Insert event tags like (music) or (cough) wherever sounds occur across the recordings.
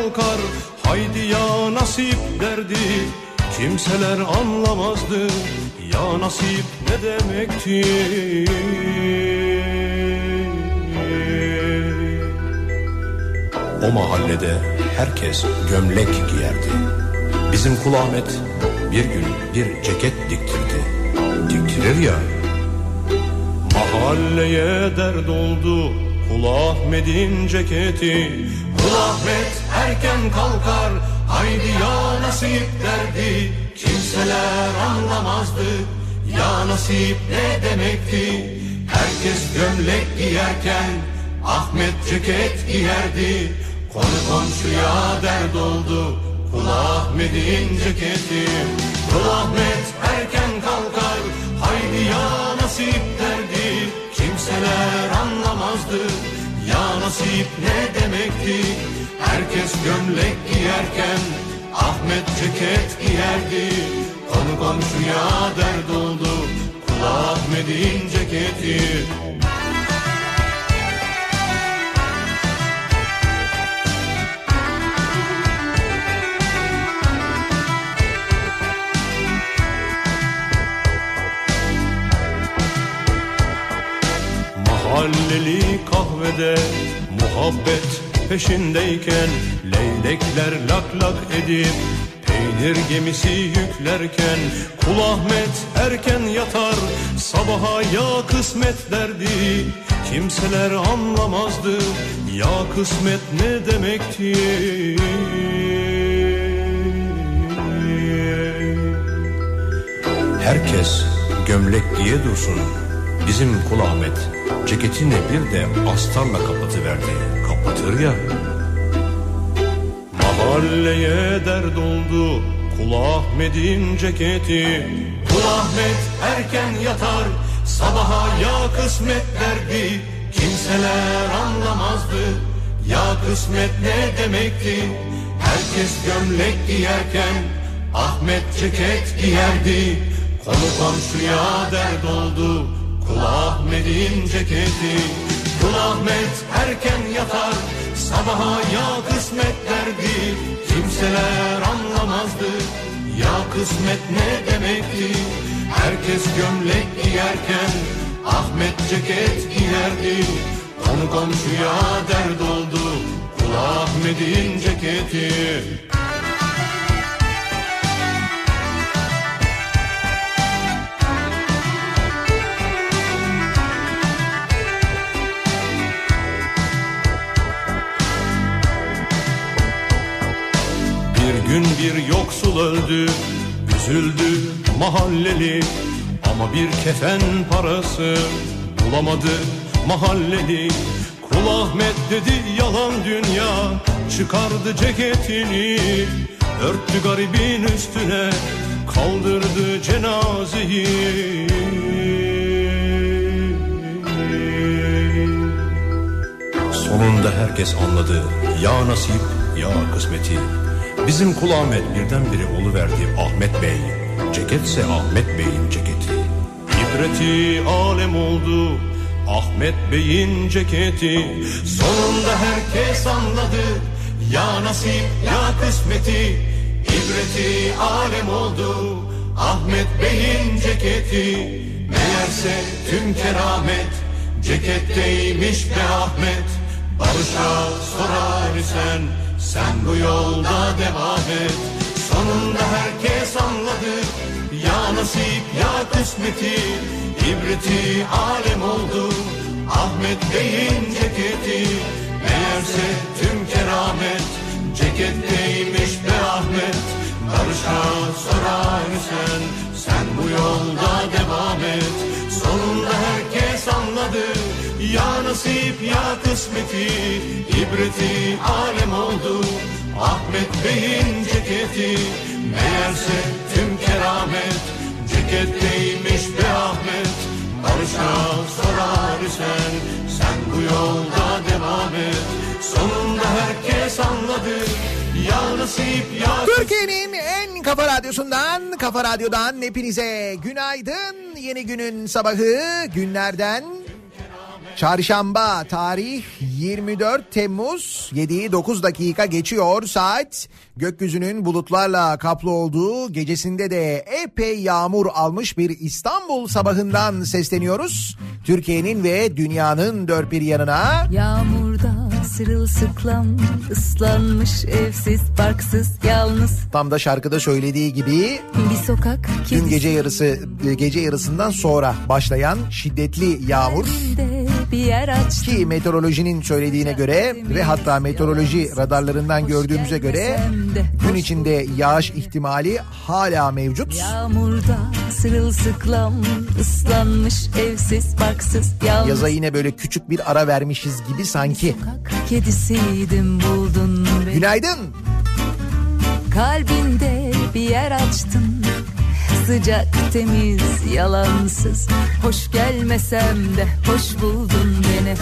kalkar. Haydi ya nasip derdi Kimseler anlamazdı. Ya nasip ne demekti? O mahallede herkes gömlek giyerdi. Bizim Kul Ahmet bir gün bir ceket diktirdi. Diktirir ya. Mahalleye dert oldu Kul Ahmet'in ceketi. Kul Ahmet erken kalkar Haydi ya nasip derdi. Kimseler anlamazdı Ya nasip ne demekti? Herkes gömlek giyerken Ahmet ceket giyerdi. Konu komşuya dert oldu Kul Ahmet'in ceketi. Kul Ahmet erken kalkar Haydi ya nasip derdi. Kimseler anlamazdı Ya nasip ne demekti Herkes gömlek giyerken Ahmet ceket giyerdi. Konu komşuya dert oldu Kul Ahmet'in ceketi. Mahalleli kahvede muhabbet peşindeyken Leylekler lak lak edip peynir gemisi yüklerken Kul Ahmet erken yatar sabaha ya kısmet derdi. Kimseler anlamazdı ya kısmet ne demekti? Herkes gömlek giye dursun. Bizim Kul Ahmet ceketini bir de astarla kapatıverdi. Kapatır ya. Mahalleye dert oldu Kul Ahmet'in ceketi. Kul Ahmet erken yatar sabaha ya kısmet derdi. Kimseler anlamazdı ya kısmet ne demekti. Herkes gömlek giyerken Ahmet ceket giyerdi. Konu komşuya dert oldu Kul Ahmet'in ceketi Kul Ahmet erken yatar Sabaha ya kısmet derdi. Kimseler anlamazdı Ya kısmet ne demekti? Herkes gömlek giyerken Ahmet ceket giyerdi. Konu komşuya dert oldu Kul Ahmet'in ceketi gün bir yoksul öldü, üzüldü mahalleli. Ama bir kefen parası bulamadı mahalleli. Kul Ahmet dedi yalan dünya, çıkardı ceketini Örttü garibin üstüne, kaldırdı cenazeyi. Sonunda herkes anladı ya nasip ya kısmeti Bizim Kul Ahmet birdenbire oluverdi Ahmet Bey Ceketse Ahmet Bey'in ceketi. İbreti alem oldu Ahmet Bey'in ceketi. Sonunda herkes anladı Ya nasip ya kısmeti. İbreti alem oldu Ahmet Bey'in ceketi. Meğerse tüm keramet Ceketteymiş be Ahmet. Barış'a sorar isen sen bu yolda devam et. Sonunda herkes anladı. Ya nasip ya kısmeti. İbreti alem oldu. Ahmet Bey'in ceketi. Meğerse tüm keramet. Ceketteymiş be Ahmet. Barış'a sorar sen. Sen bu yolda devam et. Sonunda herkes anladı Ya nasip ya kısmeti İbreti alem oldu. Ahmet Bey'in ceketi Meğerse tüm keramet. Ceketteymiş be Ahmet Barış'a sorar isen Sen bu yolda devam et. Sonunda herkes anladı Ya Türkiye'nin en kafa radyosundan, kafa radyodan hepinize günaydın. Yeni günün sabahı günlerden çarşamba tarih 24 Temmuz 7'yi 9 dakika geçiyor saat. Gökyüzünün bulutlarla kaplı olduğu gecesinde de epey yağmur almış bir İstanbul sabahından sesleniyoruz. Türkiye'nin ve dünyanın dört bir yanına. Yağmurda sırılsıklam ıslanmış evsiz barksız yalnız Tam da şarkıda söylediği gibi bir sokak dün gece yarısı gece yarısından sonra başlayan şiddetli yağmur de bir yer açtı. ki meteorolojinin söylediğine göre ve hatta meteoroloji radarlarından gördüğümüze göre gün içinde yağış ihtimali hala mevcut. Yağmurda sırılsıklam ıslanmış evsiz barksız yalnız Yaza yine böyle küçük bir ara vermişiz gibi sanki. sokak kedisiydim buldun beni. Günaydın. Kalbinde bir yer açtın Sıcak, temiz, yalansız. Hoş gelmesem de hoş buldun beni.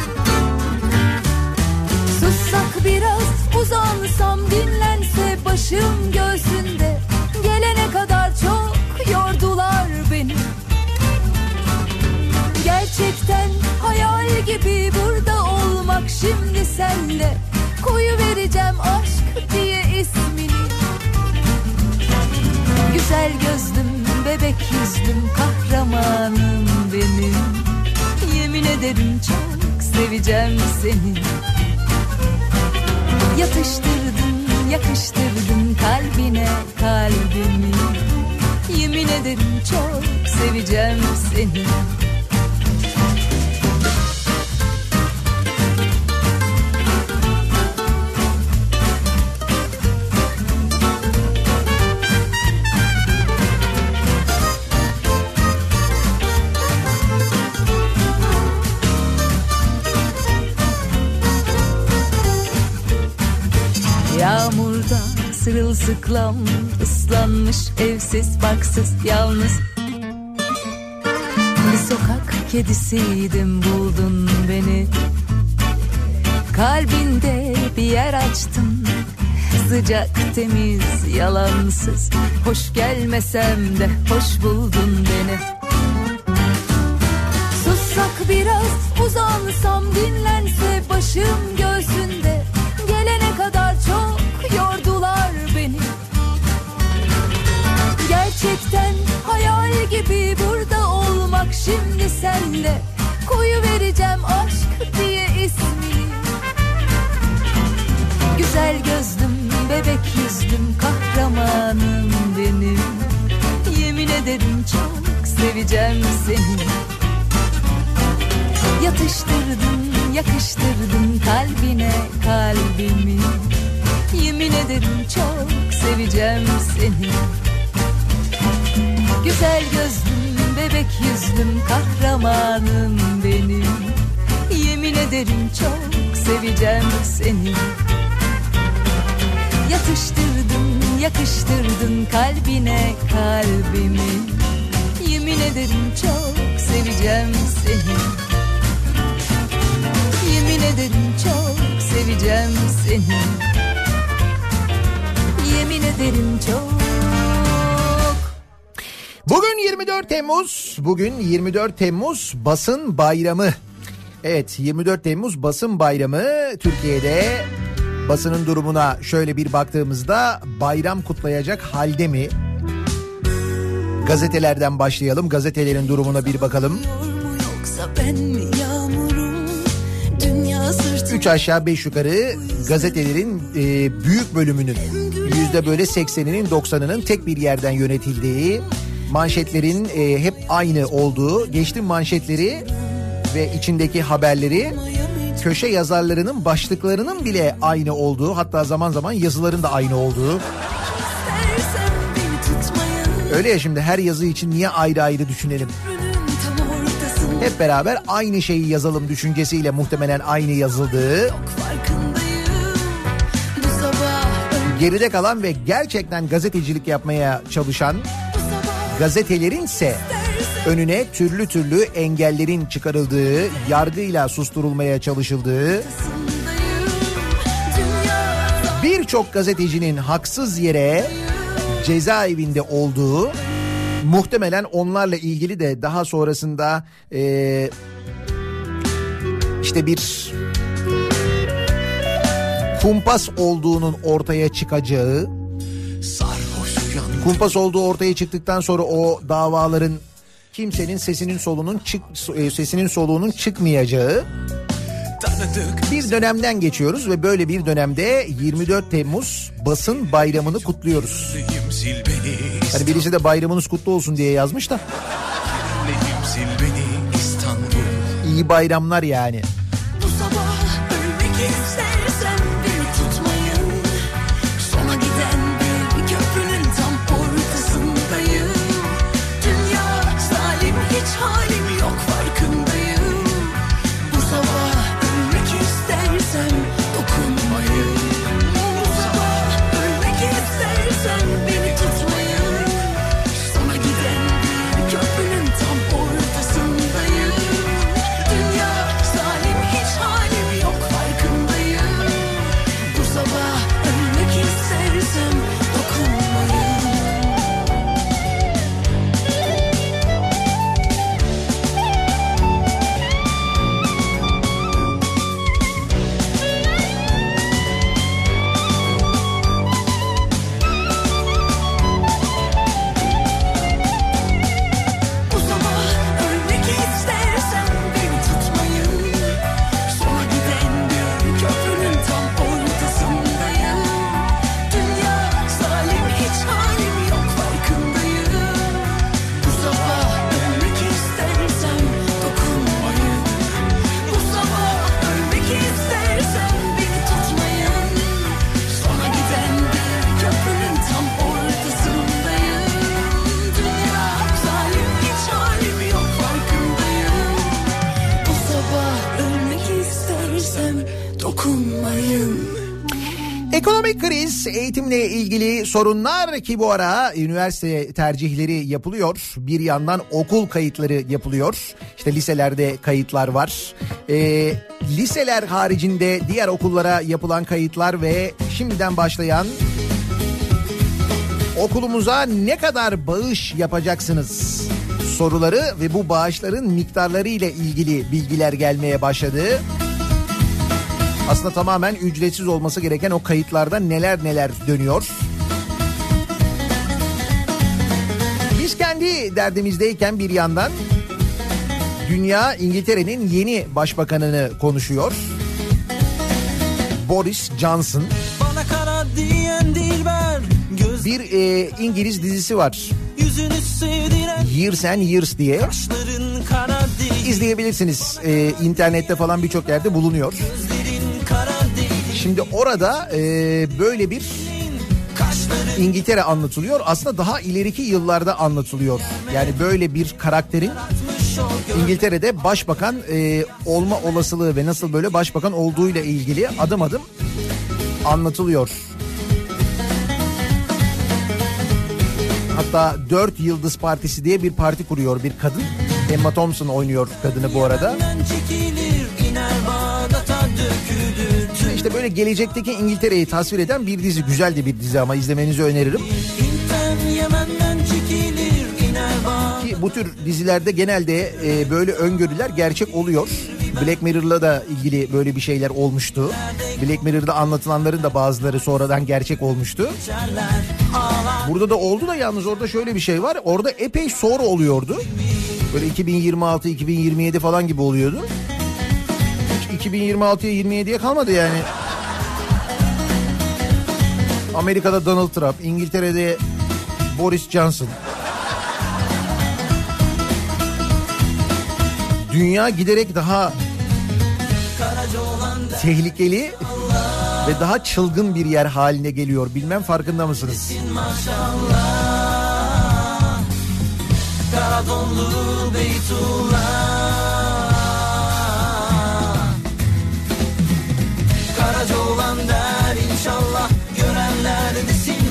Sussak biraz uzansam dinlense başım göğsünde. Gelene kadar çok yordular beni. Gerçekten hayal gibi burada olmak şimdi senle. Koyu vereceğim aşk diye ismini. Güzel gözlüm, bebek yüzlüm, kahramanım benim. Yemin ederim çok seveceğim seni. Yatıştırdın, yakıştırdın kalbine kalbimi. Yemin ederim çok seveceğim seni sırılsıklam ıslanmış evsiz barksız yalnız. Bir sokak kedisiydim buldun beni. Kalbinde bir yer açtın Sıcak temiz yalansız. Hoş gelmesem de hoş buldun beni. Sussak biraz uzansam dinlense başım şimdi senle Koyu vereceğim aşk diye ismini Güzel gözlüm, bebek yüzlüm, kahramanım benim. Yemin ederim çok seveceğim seni. Yatıştırdın, yakıştırdın kalbine kalbimi. Yemin ederim çok seveceğim seni. Güzel gözlüm, bebek yüzlüm, kahramanım benim. Yemin ederim çok seveceğim seni. Yatıştırdın, yakıştırdın kalbine kalbimi. Yemin ederim çok seveceğim seni. Yemin ederim çok seveceğim seni. Yemin ederim çok 24 Temmuz. Bugün 24 Temmuz basın bayramı. Evet 24 Temmuz basın bayramı Türkiye'de basının durumuna şöyle bir baktığımızda bayram kutlayacak halde mi? Gazetelerden başlayalım. Gazetelerin durumuna bir bakalım. Üç aşağı beş yukarı gazetelerin e, büyük bölümünün yüzde böyle 80'inin 90'ının tek bir yerden yönetildiği manşetlerin e, hep aynı olduğu geçtim manşetleri ve içindeki haberleri köşe yazarlarının başlıklarının bile aynı olduğu hatta zaman zaman yazıların da aynı olduğu. Öyle ya şimdi her yazı için niye ayrı ayrı düşünelim? Hep beraber aynı şeyi yazalım düşüncesiyle muhtemelen aynı yazıldığı. Geride kalan ve gerçekten gazetecilik yapmaya çalışan gazetelerin ise önüne türlü türlü engellerin çıkarıldığı, yargıyla susturulmaya çalışıldığı, birçok gazetecinin haksız yere cezaevinde olduğu muhtemelen onlarla ilgili de daha sonrasında e, işte bir kumpas olduğunun ortaya çıkacağı kumpas olduğu ortaya çıktıktan sonra o davaların kimsenin sesinin solunun çık e, sesinin soluğunun çıkmayacağı bir dönemden geçiyoruz ve böyle bir dönemde 24 Temmuz basın bayramını kutluyoruz. Hani birisi de bayramınız kutlu olsun diye yazmış da. İyi bayramlar yani. Bu sabah Eğitimle ilgili sorunlar ki bu ara üniversite tercihleri yapılıyor. Bir yandan okul kayıtları yapılıyor. İşte liselerde kayıtlar var. Ee, liseler haricinde diğer okullara yapılan kayıtlar ve şimdiden başlayan okulumuza ne kadar bağış yapacaksınız soruları ve bu bağışların miktarları ile ilgili bilgiler gelmeye başladı. Aslında tamamen ücretsiz olması gereken o kayıtlarda neler neler dönüyor. Biz kendi derdimizdeyken bir yandan dünya İngiltere'nin yeni başbakanını konuşuyor. Boris Johnson. Bana kara diyen dilber göz Bir e, İngiliz dizisi var. Years and Years diye. İzleyebilirsiniz. E, internette falan birçok yerde bulunuyor. değil Şimdi orada e, böyle bir İngiltere anlatılıyor. Aslında daha ileriki yıllarda anlatılıyor. Yani böyle bir karakterin İngiltere'de başbakan e, olma olasılığı ve nasıl böyle başbakan olduğuyla ilgili adım adım anlatılıyor. Hatta 4 Yıldız Partisi diye bir parti kuruyor bir kadın. Emma Thompson oynuyor kadını bu arada. çekilir iner dökülür İşte böyle gelecekteki İngiltere'yi tasvir eden bir dizi. Güzel de bir dizi ama izlemenizi öneririm. Ki bu tür dizilerde genelde e, böyle öngörüler gerçek oluyor. Black Mirror'la da ilgili böyle bir şeyler olmuştu. Black Mirror'da anlatılanların da bazıları sonradan gerçek olmuştu. Burada da oldu da yalnız orada şöyle bir şey var. Orada epey sonra oluyordu. Böyle 2026, 2027 falan gibi oluyordu. Hiç 2026'ya 27'ye kalmadı yani. Amerika'da Donald Trump, İngiltere'de Boris Johnson. Dünya giderek daha tehlikeli ve daha çılgın bir yer haline geliyor. Bilmem farkında mısınız? kara donlu Beytullah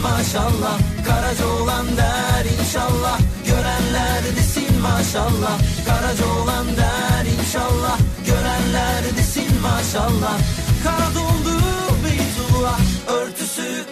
maşallah. Karaca olan der inşallah. Görenler desin maşallah. Karaca olan der inşallah. Görenler desin maşallah. Kara donlu Beytullah Örtüsü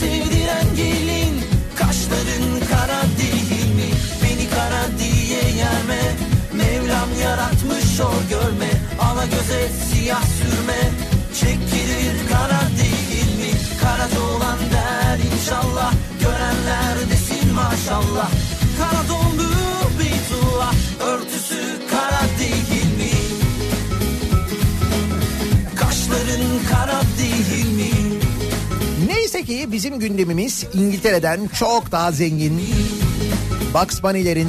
sevdiren gelin. Kaşların kara değil mi? Beni kara diye yerme. Mevlam yaratmış o görme. Ala göze siyah sürme. Çekilir kara değil mi? Kara olan der inşallah. Görenler desin maşallah. Kara dondu bizim gündemimiz İngiltere'den çok daha zengin. Bugs Bunny'lerin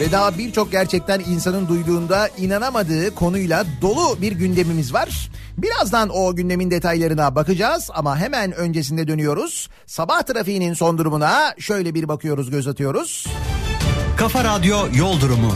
ve daha birçok gerçekten insanın duyduğunda inanamadığı konuyla dolu bir gündemimiz var. Birazdan o gündemin detaylarına bakacağız ama hemen öncesinde dönüyoruz. Sabah trafiğinin son durumuna şöyle bir bakıyoruz, göz atıyoruz. Kafa Radyo Yol Durumu.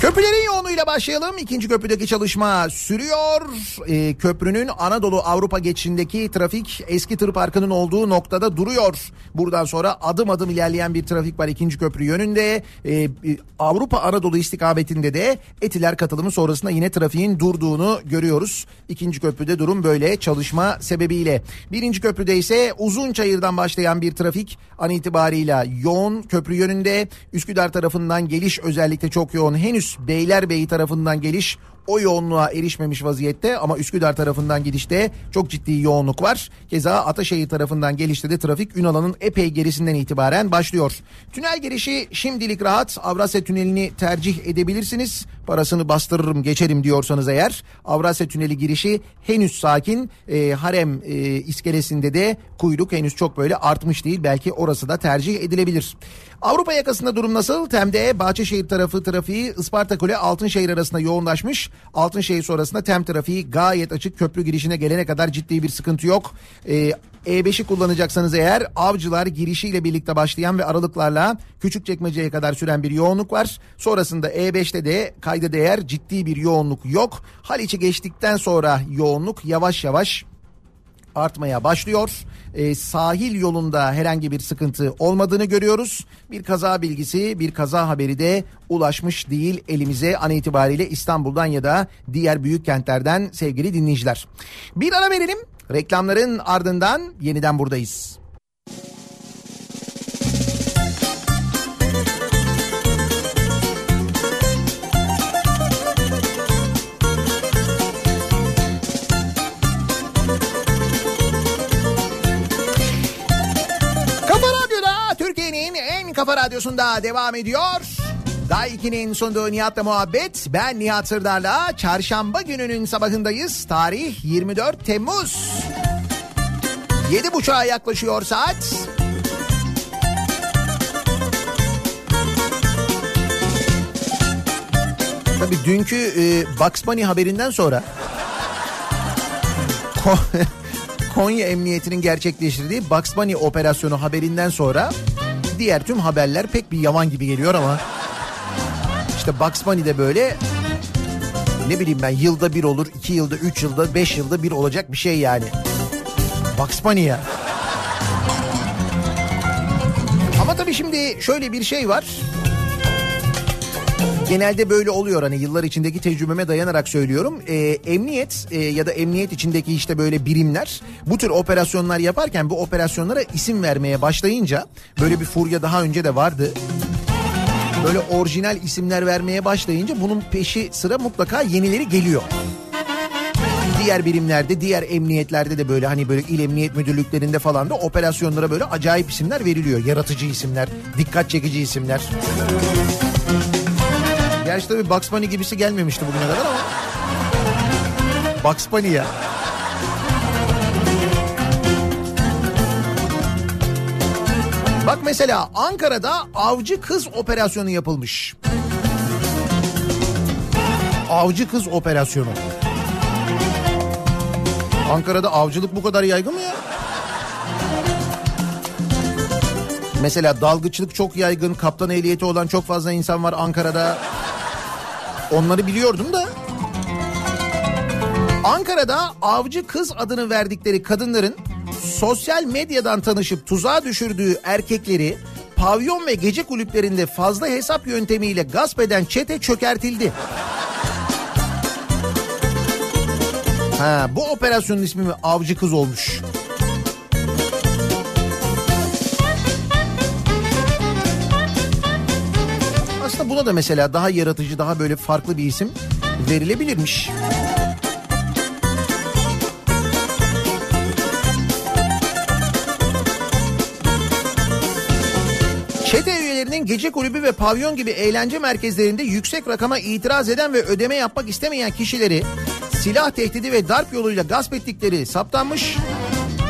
Köprülerin yoğunluğuyla başlayalım. İkinci köprüdeki çalışma sürüyor. Ee, köprünün Anadolu Avrupa geçişindeki trafik eski tır parkının olduğu noktada duruyor. Buradan sonra adım adım ilerleyen bir trafik var ikinci köprü yönünde. Ee, Avrupa Anadolu istikametinde de Etiler katılımı sonrasında yine trafiğin durduğunu görüyoruz. İkinci köprüde durum böyle çalışma sebebiyle. Birinci köprüde ise uzun çayırdan başlayan bir trafik an itibarıyla yoğun köprü yönünde. Üsküdar tarafından geliş özellikle çok yoğun. Henüz Beylerbeyi tarafından geliş o yoğunluğa erişmemiş vaziyette ama Üsküdar tarafından gidişte çok ciddi yoğunluk var. Keza Ataşehir tarafından gelişte de trafik Ünal'ın epey gerisinden itibaren başlıyor. Tünel girişi şimdilik rahat. Avrasya Tüneli'ni tercih edebilirsiniz. Parasını bastırırım geçerim diyorsanız eğer. Avrasya Tüneli girişi henüz sakin. E, harem e, iskelesinde de kuyruk henüz çok böyle artmış değil. Belki orası da tercih edilebilir. Avrupa yakasında durum nasıl? Tem'de Bahçeşehir tarafı trafiği Isparta Kule Altınşehir arasında yoğunlaşmış. Altınşehir sonrasında Tem trafiği gayet açık. Köprü girişine gelene kadar ciddi bir sıkıntı yok. Ee, E5'i kullanacaksanız eğer avcılar girişiyle birlikte başlayan ve aralıklarla Küçükçekmece'ye kadar süren bir yoğunluk var. Sonrasında E5'te de kayda değer ciddi bir yoğunluk yok. Haliç'i geçtikten sonra yoğunluk yavaş yavaş artmaya başlıyor. Ee, sahil yolunda herhangi bir sıkıntı olmadığını görüyoruz. Bir kaza bilgisi, bir kaza haberi de ulaşmış değil elimize an itibariyle İstanbul'dan ya da diğer büyük kentlerden sevgili dinleyiciler. Bir ara verelim. Reklamların ardından yeniden buradayız. Kafa radyosunda devam ediyor. Daha 2'nin sunduğu Nihat'la muhabbet. Ben Nihat Sırdar'la çarşamba gününün sabahındayız. Tarih 24 Temmuz. 7.30'a yaklaşıyor saat. Tabii dünkü e, Bugs Bunny haberinden sonra (laughs) Ko- (laughs) Konya Emniyeti'nin gerçekleştirdiği Bugs Bunny operasyonu haberinden sonra diğer tüm haberler pek bir yavan gibi geliyor ama işte Bugs Bunny de böyle ne bileyim ben yılda bir olur, iki yılda, üç yılda, beş yılda bir olacak bir şey yani. Bugs Bunny ya. Ama tabii şimdi şöyle bir şey var. Genelde böyle oluyor hani yıllar içindeki tecrübeme dayanarak söylüyorum. Ee, emniyet e, ya da emniyet içindeki işte böyle birimler bu tür operasyonlar yaparken bu operasyonlara isim vermeye başlayınca böyle bir furya daha önce de vardı. Böyle orijinal isimler vermeye başlayınca bunun peşi sıra mutlaka yenileri geliyor. Diğer birimlerde, diğer emniyetlerde de böyle hani böyle il emniyet müdürlüklerinde falan da operasyonlara böyle acayip isimler veriliyor. Yaratıcı isimler, dikkat çekici isimler. Gerçi tabii Bugs Bunny gibisi gelmemişti bugüne kadar ama. Bugs Bunny ya. Bak mesela Ankara'da avcı kız operasyonu yapılmış. Avcı kız operasyonu. Ankara'da avcılık bu kadar yaygın mı ya? Mesela dalgıçlık çok yaygın, kaptan ehliyeti olan çok fazla insan var Ankara'da. Onları biliyordum da. Ankara'da avcı kız adını verdikleri kadınların sosyal medyadan tanışıp tuzağa düşürdüğü erkekleri pavyon ve gece kulüplerinde fazla hesap yöntemiyle gasp eden çete çökertildi. Ha, bu operasyonun ismi mi avcı kız olmuş? Buna da mesela daha yaratıcı, daha böyle farklı bir isim verilebilirmiş. Çete üyelerinin gece kulübü ve pavyon gibi eğlence merkezlerinde yüksek rakama itiraz eden ve ödeme yapmak istemeyen kişileri silah tehdidi ve darp yoluyla gasp ettikleri saptanmış.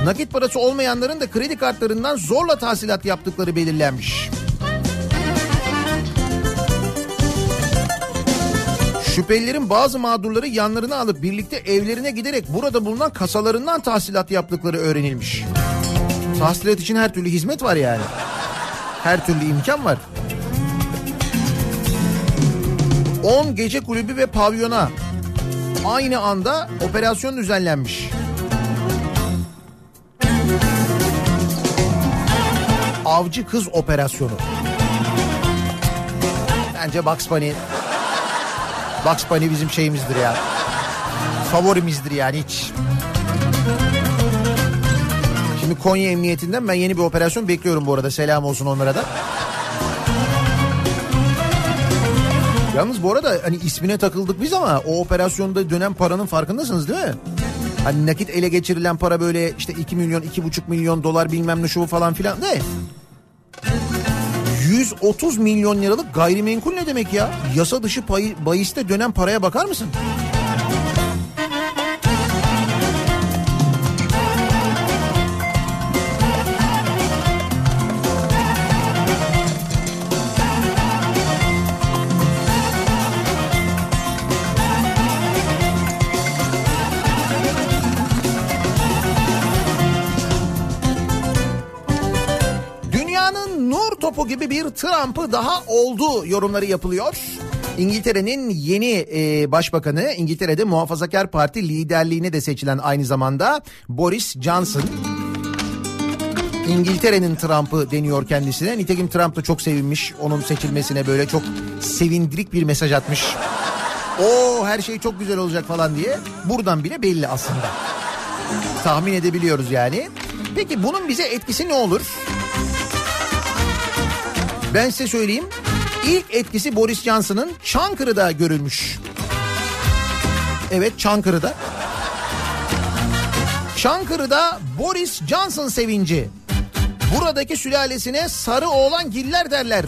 Nakit parası olmayanların da kredi kartlarından zorla tahsilat yaptıkları belirlenmiş. Şüphelilerin bazı mağdurları yanlarına alıp birlikte evlerine giderek burada bulunan kasalarından tahsilat yaptıkları öğrenilmiş. Tahsilat için her türlü hizmet var yani. Her türlü imkan var. 10 gece kulübü ve pavyona aynı anda operasyon düzenlenmiş. Avcı kız operasyonu. Bence Bugs Bunny Bugs Bunny bizim şeyimizdir ya. Favorimizdir yani hiç. Şimdi Konya Emniyetinden ben yeni bir operasyon bekliyorum bu arada. Selam olsun onlara da. Yalnız bu arada hani ismine takıldık biz ama o operasyonda dönen paranın farkındasınız değil mi? Hani nakit ele geçirilen para böyle işte 2 milyon 2,5 milyon dolar bilmem ne şu falan filan ne? 130 milyon liralık gayrimenkul ne demek ya? Yasa dışı pay, bahiste dönen paraya bakar mısın? Bir Trump'ı daha oldu yorumları yapılıyor. İngiltere'nin yeni e, başbakanı İngiltere'de Muhafazakar Parti liderliğine de seçilen aynı zamanda Boris Johnson. İngiltere'nin Trump'ı deniyor kendisine. Nitekim Trump da çok sevinmiş onun seçilmesine böyle çok sevindirik bir mesaj atmış. O her şey çok güzel olacak falan diye. Buradan bile belli aslında. Tahmin edebiliyoruz yani. Peki bunun bize etkisi ne olur? Ben size söyleyeyim. İlk etkisi Boris Johnson'ın Çankırı'da görülmüş. Evet Çankırı'da. Çankırı'da Boris Johnson sevinci. Buradaki sülalesine sarı oğlan giller derler.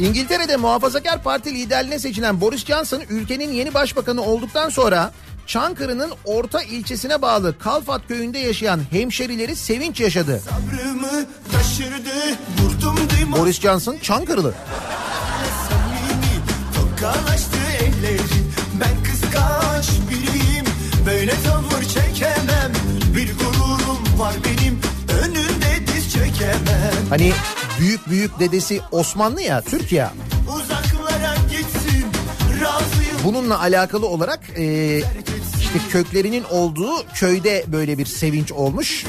İngiltere'de Muhafazakar Parti liderliğine seçilen Boris Johnson ülkenin yeni başbakanı olduktan sonra Çankırı'nın orta ilçesine bağlı Kalfat köyünde yaşayan hemşerileri sevinç yaşadı. Taşırdı Boris Johnson Çankırılı. samimi ben kıskanç biriyim Böyle tavır çekemem bir gururum var benim Önünde diz çekemem Hani büyük büyük dedesi Osmanlı ya Türkiye. Uzaklara gitsin razıyım Bununla alakalı olarak e, işte köklerinin olduğu köyde böyle bir sevinç olmuş.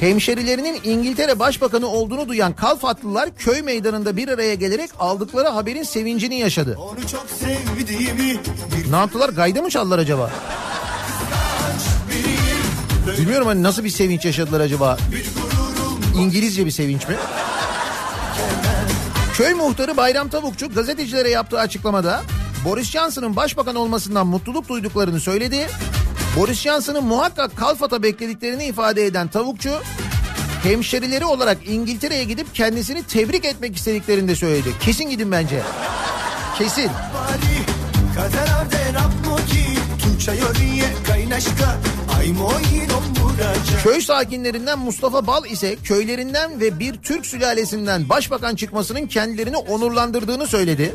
Hemşerilerinin İngiltere Başbakanı olduğunu duyan Kalfatlılar köy meydanında bir araya gelerek aldıkları haberin sevincini yaşadı. Ne yaptılar? Gayda mı çaldılar acaba? Bilmiyorum hani nasıl bir sevinç yaşadılar acaba? İngilizce bir sevinç mi? Köy muhtarı Bayram Tavukçu gazetecilere yaptığı açıklamada Boris Johnson'ın başbakan olmasından mutluluk duyduklarını söyledi. Boris Johnson'ın muhakkak Kalfat'a beklediklerini ifade eden Tavukçu hemşerileri olarak İngiltere'ye gidip kendisini tebrik etmek istediklerini de söyledi. Kesin gidin bence. Kesin. Köy sakinlerinden Mustafa Bal ise köylerinden ve bir Türk sülalesinden başbakan çıkmasının kendilerini onurlandırdığını söyledi.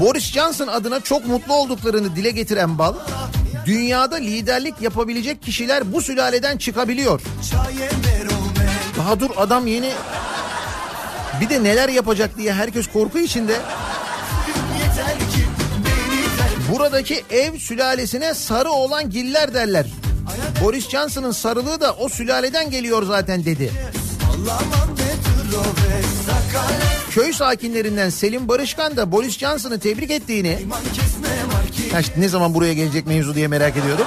Boris Johnson adına çok mutlu olduklarını dile getiren Bal, dünyada liderlik yapabilecek kişiler bu sülaleden çıkabiliyor. Daha dur adam yeni bir de neler yapacak diye herkes korku içinde. Buradaki ev sülalesine sarı olan giller derler. Boris Johnson'ın sarılığı da o sülaleden geliyor zaten dedi. Köy sakinlerinden Selim Barışkan da Boris Johnson'ı tebrik ettiğini... Ha işte ne zaman buraya gelecek mevzu diye merak ediyordum.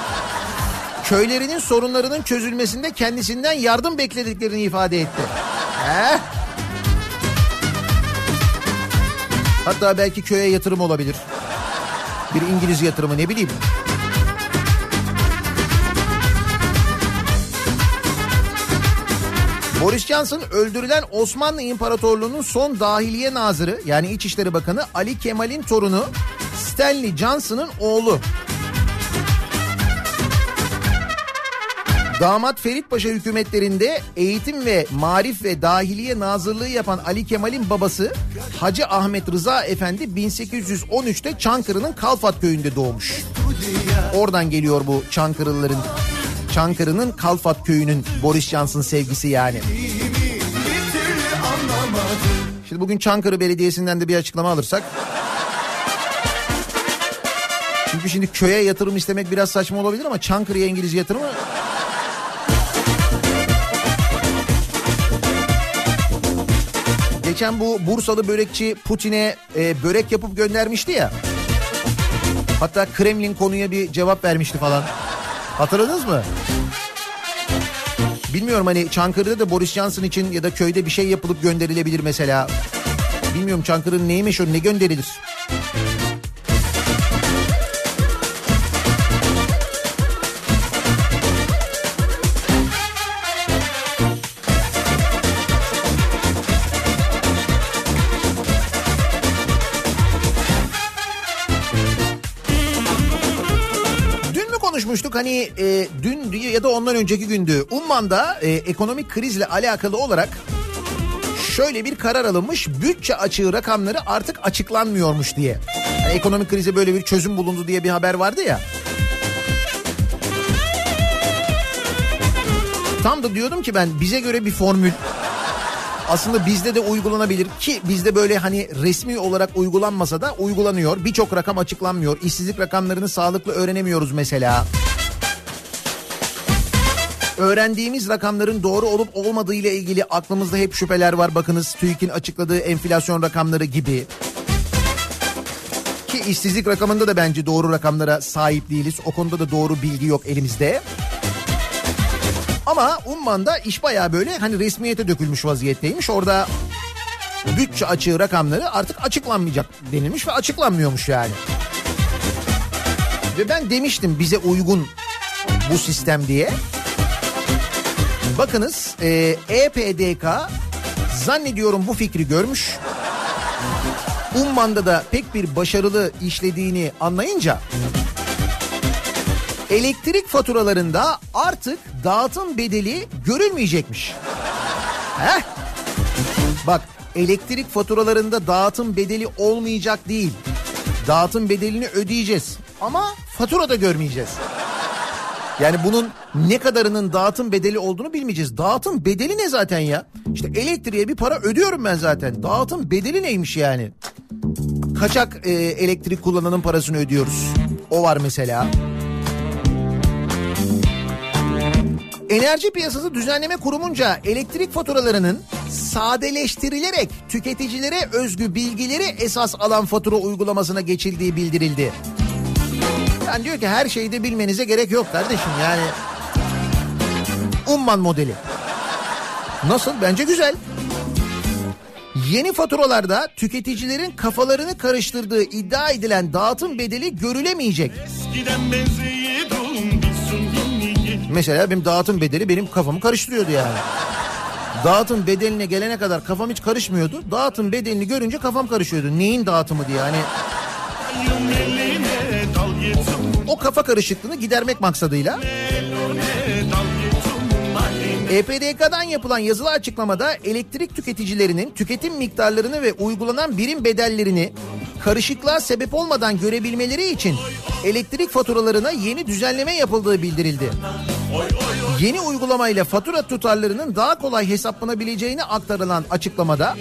köylerinin sorunlarının çözülmesinde kendisinden yardım beklediklerini ifade etti. He? Hatta belki köye yatırım olabilir. Bir İngiliz yatırımı ne bileyim. Boris Johnson öldürülen Osmanlı İmparatorluğu'nun son dahiliye nazırı yani İçişleri Bakanı Ali Kemal'in torunu Stanley Johnson'ın oğlu. Damat Ferit Paşa hükümetlerinde eğitim ve marif ve dahiliye nazırlığı yapan Ali Kemal'in babası Hacı Ahmet Rıza Efendi 1813'te Çankırı'nın Kalfat köyünde doğmuş. Oradan geliyor bu Çankırılıların Çankırı'nın Kalfat köyünün Boris Johnson sevgisi yani. Şimdi bugün Çankırı Belediyesi'nden de bir açıklama alırsak. Çünkü şimdi köye yatırım istemek biraz saçma olabilir ama Çankırı'ya İngiliz yatırımı Geçen bu Bursalı börekçi Putin'e e, börek yapıp göndermişti ya. Hatta Kremlin konuya bir cevap vermişti falan. Hatırladınız mı? Bilmiyorum hani Çankırı'da da Boris Johnson için ya da köyde bir şey yapılıp gönderilebilir mesela. Bilmiyorum Çankırı'nın neymiş o ne gönderilir? Hani e, dün ya da ondan önceki gündü Umman'da e, ekonomik krizle alakalı olarak şöyle bir karar alınmış bütçe açığı rakamları artık açıklanmıyormuş diye. Yani ekonomik krize böyle bir çözüm bulundu diye bir haber vardı ya. Tam da diyordum ki ben bize göre bir formül aslında bizde de uygulanabilir ki bizde böyle hani resmi olarak uygulanmasa da uygulanıyor. Birçok rakam açıklanmıyor. İşsizlik rakamlarını sağlıklı öğrenemiyoruz mesela. Öğrendiğimiz rakamların doğru olup olmadığı ile ilgili aklımızda hep şüpheler var. Bakınız TÜİK'in açıkladığı enflasyon rakamları gibi. Ki işsizlik rakamında da bence doğru rakamlara sahip değiliz. O konuda da doğru bilgi yok elimizde. Ama Umman'da iş baya böyle hani resmiyete dökülmüş vaziyetteymiş. Orada bütçe açığı rakamları artık açıklanmayacak denilmiş ve açıklanmıyormuş yani. Ve ben demiştim bize uygun bu sistem diye. Bakınız e, EPDK zannediyorum bu fikri görmüş. Umman'da da pek bir başarılı işlediğini anlayınca elektrik faturalarında artık dağıtım bedeli görülmeyecekmiş. Heh. Bak elektrik faturalarında dağıtım bedeli olmayacak değil. Dağıtım bedelini ödeyeceğiz ama fatura da görmeyeceğiz. Yani bunun ne kadarının dağıtım bedeli olduğunu bilmeyeceğiz. Dağıtım bedeli ne zaten ya? İşte elektriğe bir para ödüyorum ben zaten. Dağıtım bedeli neymiş yani? Kaçak e, elektrik kullananın parasını ödüyoruz. O var mesela. Enerji Piyasası Düzenleme Kurumunca elektrik faturalarının sadeleştirilerek tüketicilere özgü bilgileri esas alan fatura uygulamasına geçildiği bildirildi. Yani diyor ki her şeyi de bilmenize gerek yok kardeşim yani. Umman modeli. Nasıl? Bence güzel. Yeni faturalarda tüketicilerin kafalarını karıştırdığı iddia edilen dağıtım bedeli görülemeyecek. Mesela benim dağıtım bedeli benim kafamı karıştırıyordu yani. Dağıtım bedeline gelene kadar kafam hiç karışmıyordu. Dağıtım bedelini görünce kafam karışıyordu. Neyin dağıtımı diye hani o kafa karışıklığını gidermek maksadıyla EPDK'dan yapılan yazılı açıklamada elektrik tüketicilerinin tüketim miktarlarını ve uygulanan birim bedellerini karışıklığa sebep olmadan görebilmeleri için elektrik faturalarına yeni düzenleme yapıldığı bildirildi. Yeni uygulamayla fatura tutarlarının daha kolay hesaplanabileceğini aktarılan açıklamada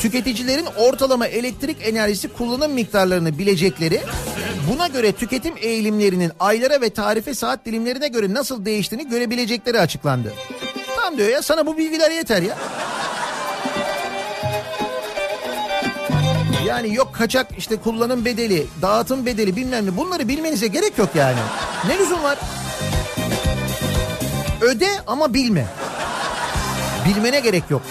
tüketicilerin ortalama elektrik enerjisi kullanım miktarlarını bilecekleri, buna göre tüketim eğilimlerinin aylara ve tarife saat dilimlerine göre nasıl değiştiğini görebilecekleri açıklandı. Tamam diyor ya sana bu bilgiler yeter ya. Yani yok kaçak işte kullanım bedeli, dağıtım bedeli bilmem ne bunları bilmenize gerek yok yani. Ne lüzum var? Öde ama bilme. Bilmene gerek yok.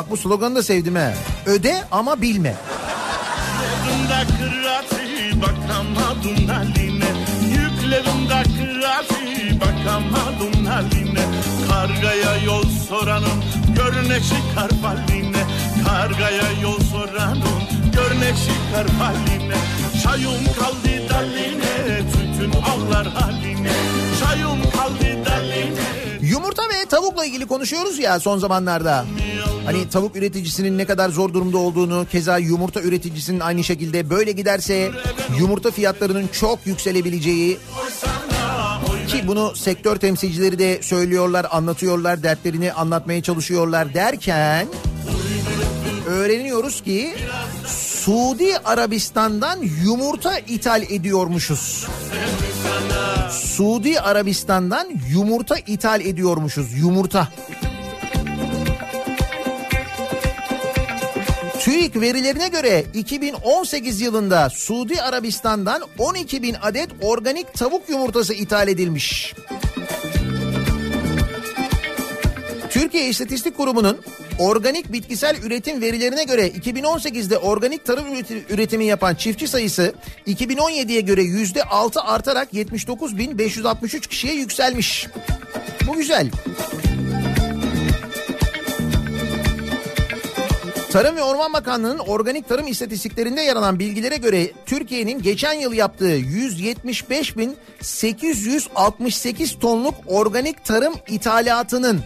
Bak bu sloganı da sevdim he. Öde ama bilme. Kargaya yol soranın görüne çıkar haline. Kargaya yol soranın görüne çıkar haline. Çayım kaldı daline tütün avlar haline. Çayım ve tavukla ilgili konuşuyoruz ya son zamanlarda. Hani tavuk üreticisinin ne kadar zor durumda olduğunu, keza yumurta üreticisinin aynı şekilde böyle giderse yumurta fiyatlarının çok yükselebileceği ki bunu sektör temsilcileri de söylüyorlar, anlatıyorlar, dertlerini anlatmaya çalışıyorlar derken öğreniyoruz ki Suudi Arabistan'dan yumurta ithal ediyormuşuz. Suudi Arabistan'dan yumurta ithal ediyormuşuz. Yumurta. TÜİK verilerine göre 2018 yılında Suudi Arabistan'dan 12 bin adet organik tavuk yumurtası ithal edilmiş. Türkiye İstatistik Kurumu'nun organik bitkisel üretim verilerine göre 2018'de organik tarım üreti- üretimi yapan çiftçi sayısı 2017'ye göre %6 artarak 79.563 kişiye yükselmiş. Bu güzel. Tarım ve Orman Bakanlığı'nın organik tarım istatistiklerinde yer alan bilgilere göre Türkiye'nin geçen yıl yaptığı 175.868 tonluk organik tarım ithalatının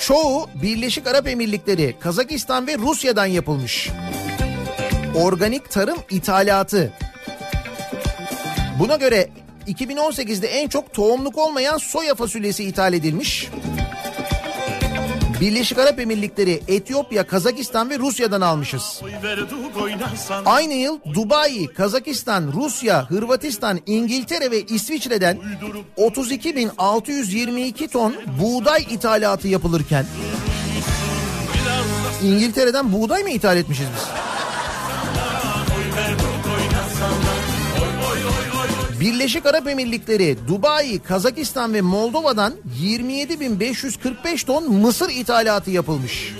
çoğu Birleşik Arap Emirlikleri, Kazakistan ve Rusya'dan yapılmış. Organik tarım ithalatı. Buna göre 2018'de en çok tohumluk olmayan soya fasulyesi ithal edilmiş. Birleşik Arap Emirlikleri, Etiyopya, Kazakistan ve Rusya'dan almışız. Aynı yıl Dubai, Kazakistan, Rusya, Hırvatistan, İngiltere ve İsviçre'den 32.622 ton buğday ithalatı yapılırken İngiltere'den buğday mı ithal etmişiz biz? Birleşik Arap Emirlikleri, Dubai, Kazakistan ve Moldova'dan 27.545 ton mısır ithalatı yapılmış.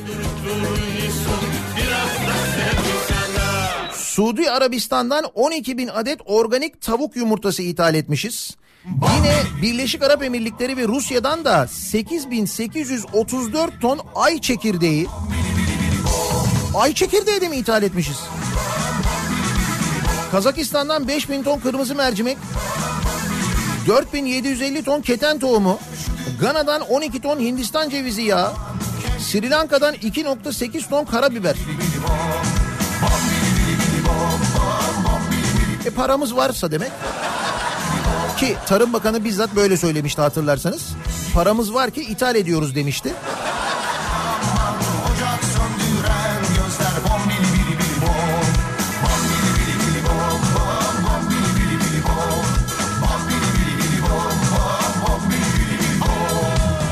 Suudi Arabistan'dan 12 bin adet organik tavuk yumurtası ithal etmişiz. Yine Birleşik Arap Emirlikleri ve Rusya'dan da 8834 ton ay çekirdeği. Ay çekirdeği de mi ithal etmişiz? Kazakistan'dan 5000 ton kırmızı mercimek. 4750 ton keten tohumu. Gana'dan 12 ton Hindistan cevizi yağı. Sri Lanka'dan 2.8 ton karabiber. E paramız varsa demek. Ki Tarım Bakanı bizzat böyle söylemişti hatırlarsanız. Paramız var ki ithal ediyoruz demişti.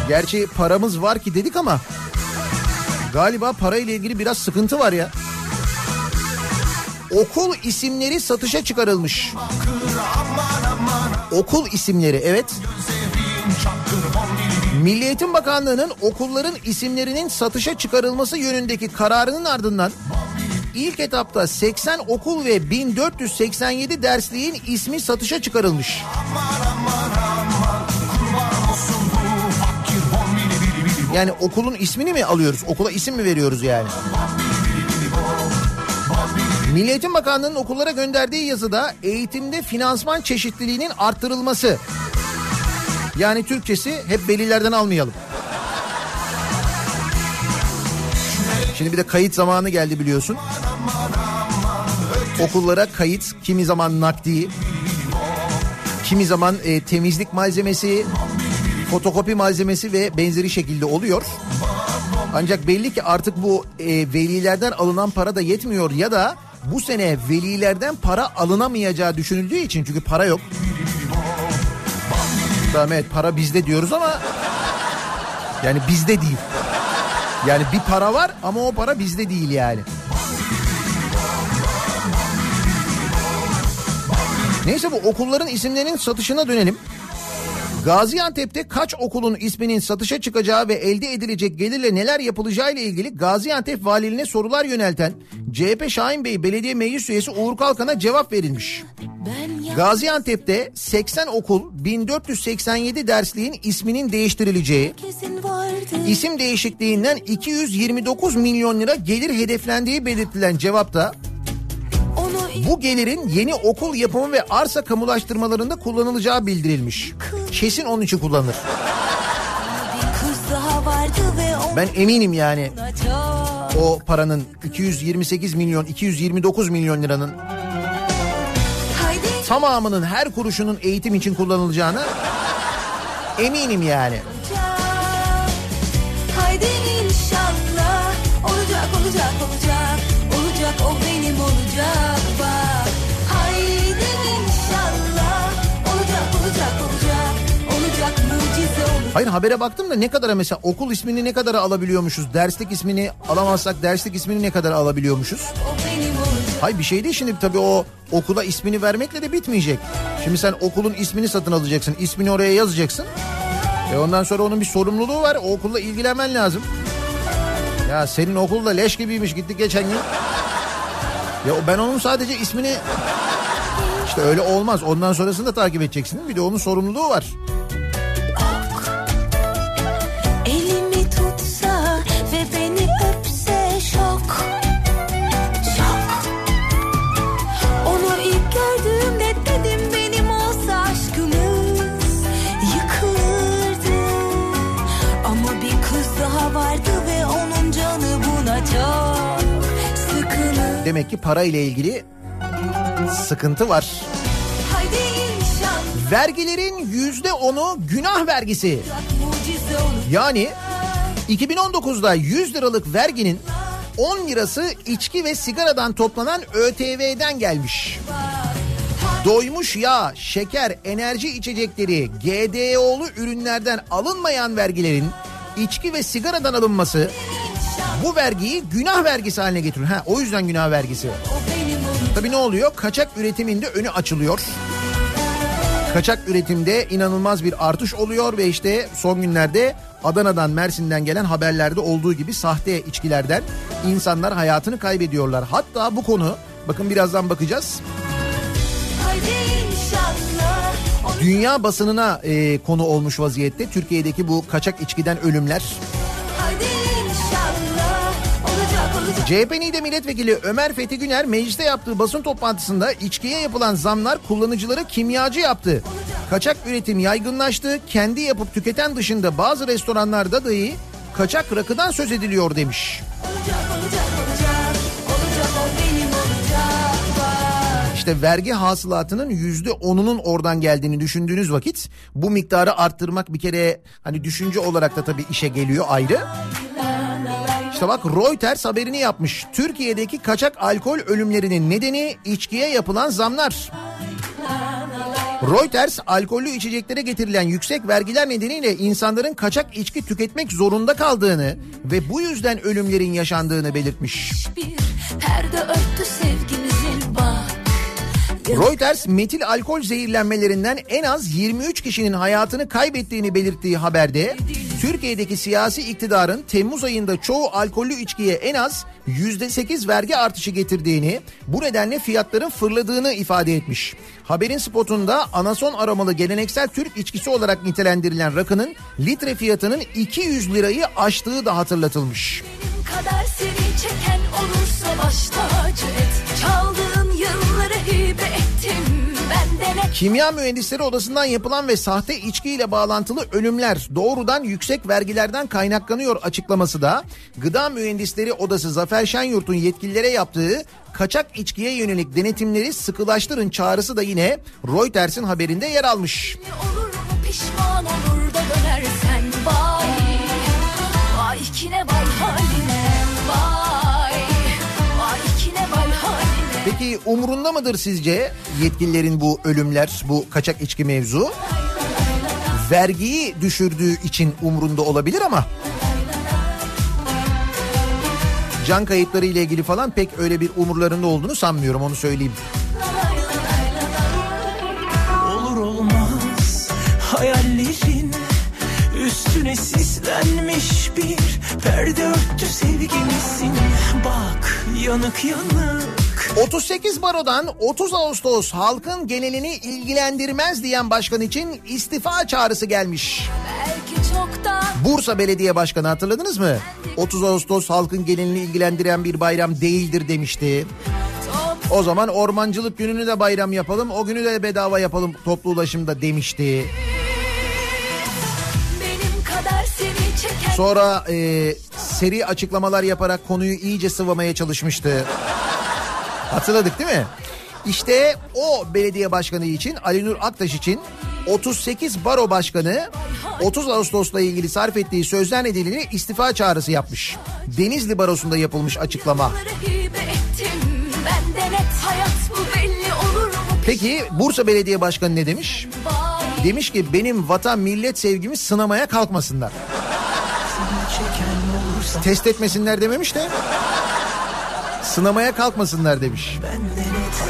Gerçi paramız var ki dedik ama galiba parayla ilgili biraz sıkıntı var ya. Okul isimleri satışa çıkarılmış. Okul isimleri evet. Milli Eğitim Bakanlığı'nın okulların isimlerinin satışa çıkarılması yönündeki kararının ardından ilk etapta 80 okul ve 1487 dersliğin ismi satışa çıkarılmış. Yani okulun ismini mi alıyoruz? Okula isim mi veriyoruz yani? Milli Eğitim Bakanlığı'nın okullara gönderdiği yazıda eğitimde finansman çeşitliliğinin arttırılması. Yani Türkçesi hep velilerden almayalım. Şimdi bir de kayıt zamanı geldi biliyorsun. Okullara kayıt kimi zaman nakdi, kimi zaman e, temizlik malzemesi, fotokopi malzemesi ve benzeri şekilde oluyor. Ancak belli ki artık bu e, velilerden alınan para da yetmiyor ya da bu sene velilerden para alınamayacağı düşünüldüğü için çünkü para yok. Tamam evet para bizde diyoruz ama yani bizde değil. Yani bir para var ama o para bizde değil yani. Neyse bu okulların isimlerinin satışına dönelim. Gaziantep'te kaç okulun isminin satışa çıkacağı ve elde edilecek gelirle neler yapılacağı ile ilgili Gaziantep valiliğine sorular yönelten CHP Şahin Bey Belediye Meclis Üyesi Uğur Kalkan'a cevap verilmiş. Gaziantep'te 80 okul 1487 dersliğin isminin değiştirileceği, isim değişikliğinden 229 milyon lira gelir hedeflendiği belirtilen cevapta bu gelirin yeni okul yapımı ve arsa kamulaştırmalarında kullanılacağı bildirilmiş. Kesin onun için kullanılır. Ben eminim yani o paranın 228 milyon 229 milyon liranın tamamının her kuruşunun eğitim için kullanılacağına eminim yani. Hayır habere baktım da ne kadara mesela okul ismini ne kadara alabiliyormuşuz? Derslik ismini alamazsak derslik ismini ne kadar alabiliyormuşuz? Hayır bir şey değil şimdi tabii o okula ismini vermekle de bitmeyecek. Şimdi sen okulun ismini satın alacaksın. ismini oraya yazacaksın. E ondan sonra onun bir sorumluluğu var. O okulla ilgilenmen lazım. Ya senin okulda leş gibiymiş gittik geçen gün. Ya ben onun sadece ismini... işte öyle olmaz. Ondan sonrasını da takip edeceksin. Bir de onun sorumluluğu var. Beni öpse şok. Şok. Onu ilk gördüğümde dedim benim olsa aşkımız yıkılırdı. Ama bir kız daha vardı ve onun canı buna çok sıkılır. Demek ki para ile ilgili sıkıntı var. Vergilerin yüzde onu günah vergisi. Yani 2019'da 100 liralık verginin 10 lirası içki ve sigaradan toplanan ÖTV'den gelmiş. Doymuş yağ, şeker, enerji içecekleri, GDO'lu ürünlerden alınmayan vergilerin içki ve sigaradan alınması bu vergiyi günah vergisi haline getiriyor. Ha, o yüzden günah vergisi. Tabii ne oluyor? Kaçak üretiminde önü açılıyor. Kaçak üretimde inanılmaz bir artış oluyor ve işte son günlerde Adana'dan Mersin'den gelen haberlerde olduğu gibi sahte içkilerden insanlar hayatını kaybediyorlar. Hatta bu konu bakın birazdan bakacağız. Dünya basınına e, konu olmuş vaziyette Türkiye'deki bu kaçak içkiden ölümler. CHP NİDE milletvekili Ömer Fethi Güner mecliste yaptığı basın toplantısında içkiye yapılan zamlar kullanıcıları kimyacı yaptı. Kaçak üretim yaygınlaştı. Kendi yapıp tüketen dışında bazı restoranlarda dahi kaçak rakıdan söz ediliyor demiş. Olacak vergi hasılatının yüzde onunun oradan geldiğini düşündüğünüz vakit bu miktarı arttırmak bir kere hani düşünce olarak da tabii işe geliyor ayrı. İşte bak Reuters haberini yapmış. Türkiye'deki kaçak alkol ölümlerinin nedeni içkiye yapılan zamlar. Reuters alkollü içeceklere getirilen yüksek vergiler nedeniyle insanların kaçak içki tüketmek zorunda kaldığını ve bu yüzden ölümlerin yaşandığını belirtmiş. Bir perde bak. Reuters metil alkol zehirlenmelerinden en az 23 kişinin hayatını kaybettiğini belirttiği haberde Türkiye'deki siyasi iktidarın Temmuz ayında çoğu alkollü içkiye en az %8 vergi artışı getirdiğini, bu nedenle fiyatların fırladığını ifade etmiş. Haberin spotunda anason aromalı geleneksel Türk içkisi olarak nitelendirilen rakının litre fiyatının 200 lirayı aştığı da hatırlatılmış. Benim kadar seni çeken olursa baş tacı et. Kimya Mühendisleri Odası'ndan yapılan ve sahte içkiyle bağlantılı ölümler doğrudan yüksek vergilerden kaynaklanıyor açıklaması da Gıda Mühendisleri Odası Zafer Şenyurt'un yetkililere yaptığı kaçak içkiye yönelik denetimleri sıkılaştırın çağrısı da yine Reuters'in haberinde yer almış. Olur mu pişman olur da dönersen vay. Vay kine vay Peki umrunda mıdır sizce yetkililerin bu ölümler, bu kaçak içki mevzu? Vergiyi düşürdüğü için umrunda olabilir ama can kayıpları ile ilgili falan pek öyle bir umurlarında olduğunu sanmıyorum onu söyleyeyim. Olur olmaz hayallerin üstüne sislenmiş bir perde örttü sevgimisin. Bak yanık yanık 38 barodan 30 Ağustos halkın genelini ilgilendirmez diyen başkan için istifa çağrısı gelmiş. Bursa Belediye Başkanı hatırladınız mı? 30 Ağustos halkın genelini ilgilendiren bir bayram değildir demişti. O zaman ormancılık gününü de bayram yapalım, o günü de bedava yapalım toplu ulaşımda demişti. Sonra e, seri açıklamalar yaparak konuyu iyice sıvamaya çalışmıştı. Hatırladık değil mi? İşte o belediye başkanı için Ali Nur Aktaş için 38 baro başkanı 30 Ağustos'la ilgili sarf ettiği sözler nedeniyle istifa çağrısı yapmış. Denizli Barosu'nda yapılmış açıklama. Peki Bursa Belediye Başkanı ne demiş? Demiş ki benim vatan millet sevgimi sınamaya kalkmasınlar. Test etmesinler dememiş de. Sınamaya kalkmasınlar demiş.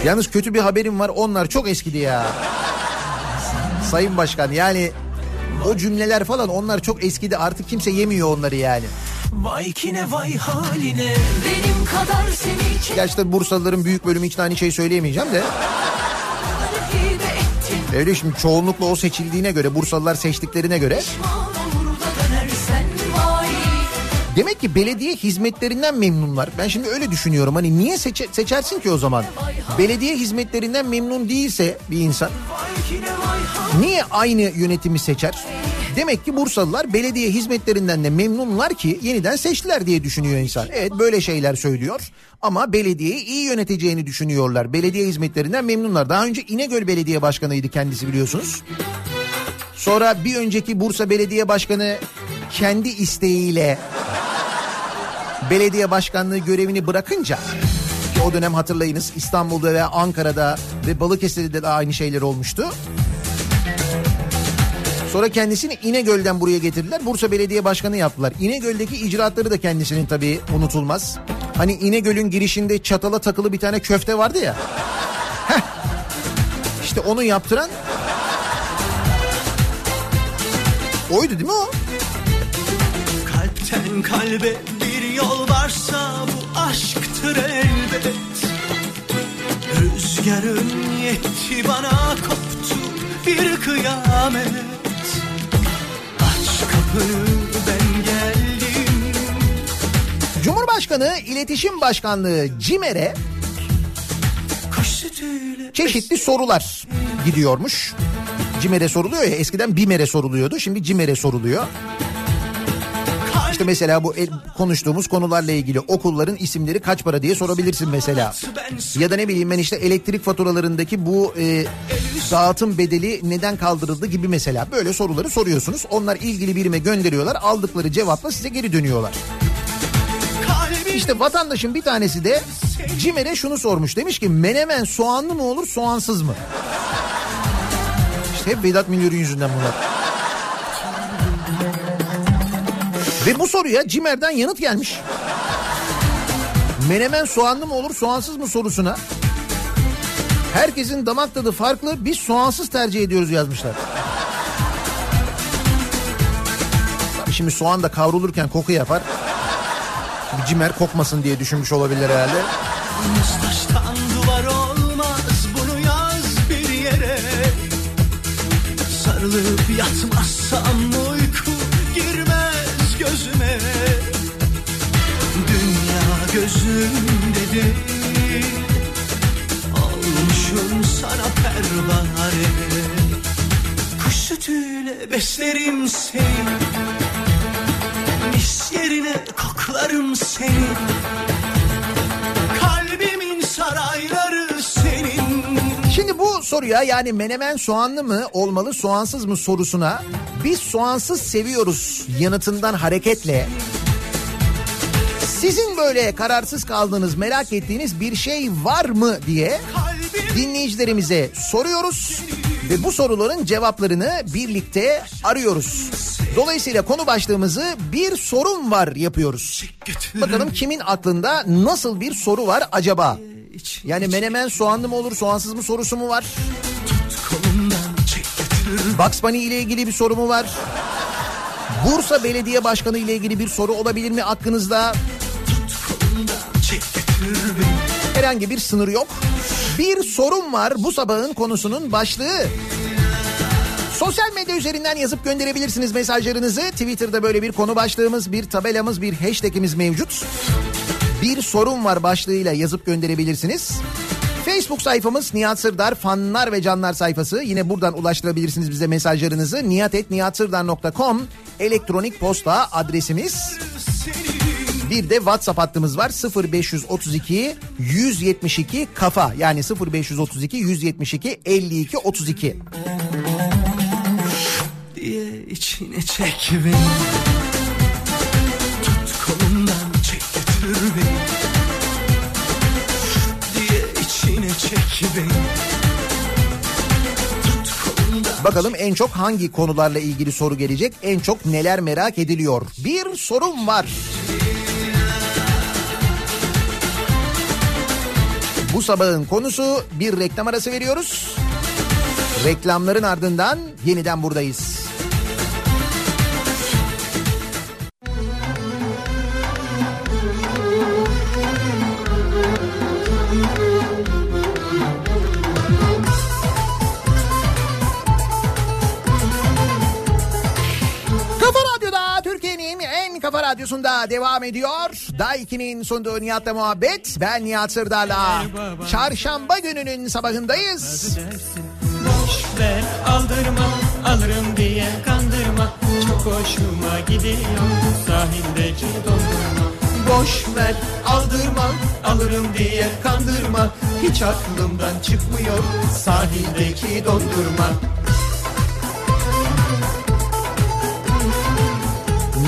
Yalnız kötü bir haberim var onlar çok eskidi ya. Sayın Başkan yani o cümleler falan onlar çok eskidi artık kimse yemiyor onları yani. Vay kine vay haline benim kadar seni Gerçi Bursalıların büyük bölümü için aynı şeyi söyleyemeyeceğim de. Öyle şimdi çoğunlukla o seçildiğine göre Bursalılar seçtiklerine göre Demek ki belediye hizmetlerinden memnunlar. Ben şimdi öyle düşünüyorum. Hani niye seçe- seçersin ki o zaman? Belediye hizmetlerinden memnun değilse bir insan niye aynı yönetimi seçer? Demek ki Bursalılar belediye hizmetlerinden de memnunlar ki yeniden seçtiler diye düşünüyor insan. Evet böyle şeyler söylüyor ama belediyeyi iyi yöneteceğini düşünüyorlar. Belediye hizmetlerinden memnunlar. Daha önce İnegöl Belediye Başkanı'ydı kendisi biliyorsunuz. Sonra bir önceki Bursa Belediye Başkanı kendi isteğiyle belediye başkanlığı görevini bırakınca ki o dönem hatırlayınız İstanbul'da ve Ankara'da ve Balıkesir'de de aynı şeyler olmuştu. Sonra kendisini İnegöl'den buraya getirdiler. Bursa Belediye Başkanı yaptılar. İnegöl'deki icraatları da kendisinin tabii unutulmaz. Hani İnegöl'ün girişinde çatala takılı bir tane köfte vardı ya. Heh. İşte onu yaptıran oydu değil mi o? Kalpten kalbe varsa bu aşktır elbet Rüzgarın yetti bana koptu bir kıyamet Aç kapını ben geldim Cumhurbaşkanı İletişim Başkanlığı CİMER'e çeşitli sorular gidiyormuş. CİMER'e soruluyor ya eskiden BİMER'e soruluyordu şimdi CİMER'e soruluyor. İşte mesela bu el- konuştuğumuz konularla ilgili okulların isimleri kaç para diye sorabilirsin mesela. Ya da ne bileyim ben işte elektrik faturalarındaki bu e, dağıtım bedeli neden kaldırıldı gibi mesela böyle soruları soruyorsunuz. Onlar ilgili birime gönderiyorlar aldıkları cevapla size geri dönüyorlar. İşte vatandaşın bir tanesi de Cimer'e şunu sormuş. Demiş ki menemen soğanlı mı olur soğansız mı? İşte hep Vedat Milor'un yüzünden bunlar. Ve bu soruya Cimer'den yanıt gelmiş. Menemen soğanlı mı olur soğansız mı sorusuna herkesin damak tadı farklı biz soğansız tercih ediyoruz yazmışlar. Şimdi soğan da kavrulurken koku yapar. Şimdi Cimer kokmasın diye düşünmüş olabilir herhalde. olmaz bir yere Sarılıp yatmazsam uyku Dünya gözümde değil Olmuşum sana pervane. Kuş sütüyle beslerim seni. Mis yerine koklarım seni. Kalbimin sarayları senin. Şimdi bu soruya yani menemen soğanlı mı olmalı soğansız mı sorusuna biz soğansız seviyoruz yanıtından hareketle sizin böyle kararsız kaldığınız merak ettiğiniz bir şey var mı diye dinleyicilerimize soruyoruz ve bu soruların cevaplarını birlikte arıyoruz. Dolayısıyla konu başlığımızı bir sorun var yapıyoruz. Bakalım kimin aklında nasıl bir soru var acaba? Yani menemen soğanlı mı olur soğansız mı sorusu mu var? Bugs Bunny ile ilgili bir soru mu var? Bursa Belediye Başkanı ile ilgili bir soru olabilir mi aklınızda? Herhangi bir sınır yok. Bir sorun var bu sabahın konusunun başlığı. Sosyal medya üzerinden yazıp gönderebilirsiniz mesajlarınızı. Twitter'da böyle bir konu başlığımız, bir tabelamız, bir hashtagimiz mevcut. Bir sorun var başlığıyla yazıp gönderebilirsiniz. Facebook sayfamız Nihat Sırdar fanlar ve canlar sayfası. Yine buradan ulaştırabilirsiniz bize mesajlarınızı. niyatetniyatsırdar.com elektronik posta adresimiz. Bir de WhatsApp hattımız var 0532 172 kafa yani 0532 172 52 32. diye içine çek beni Tut kolumdan çek götür beni diye içine çek beni Bakalım en çok hangi konularla ilgili soru gelecek? En çok neler merak ediliyor? Bir sorun var. Bu sabahın konusu bir reklam arası veriyoruz. Reklamların ardından yeniden buradayız. Radyosunda devam ediyor. Daiki'nin sunduğu Nihat'la muhabbet. Ben Nihat Sırdar'la. Çarşamba gününün sabahındayız. Boş ver aldırma alırım diye kandırma Çok hoşuma gidiyor sahildeki dondurma Boş ver aldırma alırım diye kandırma Hiç aklımdan çıkmıyor sahildeki dondurma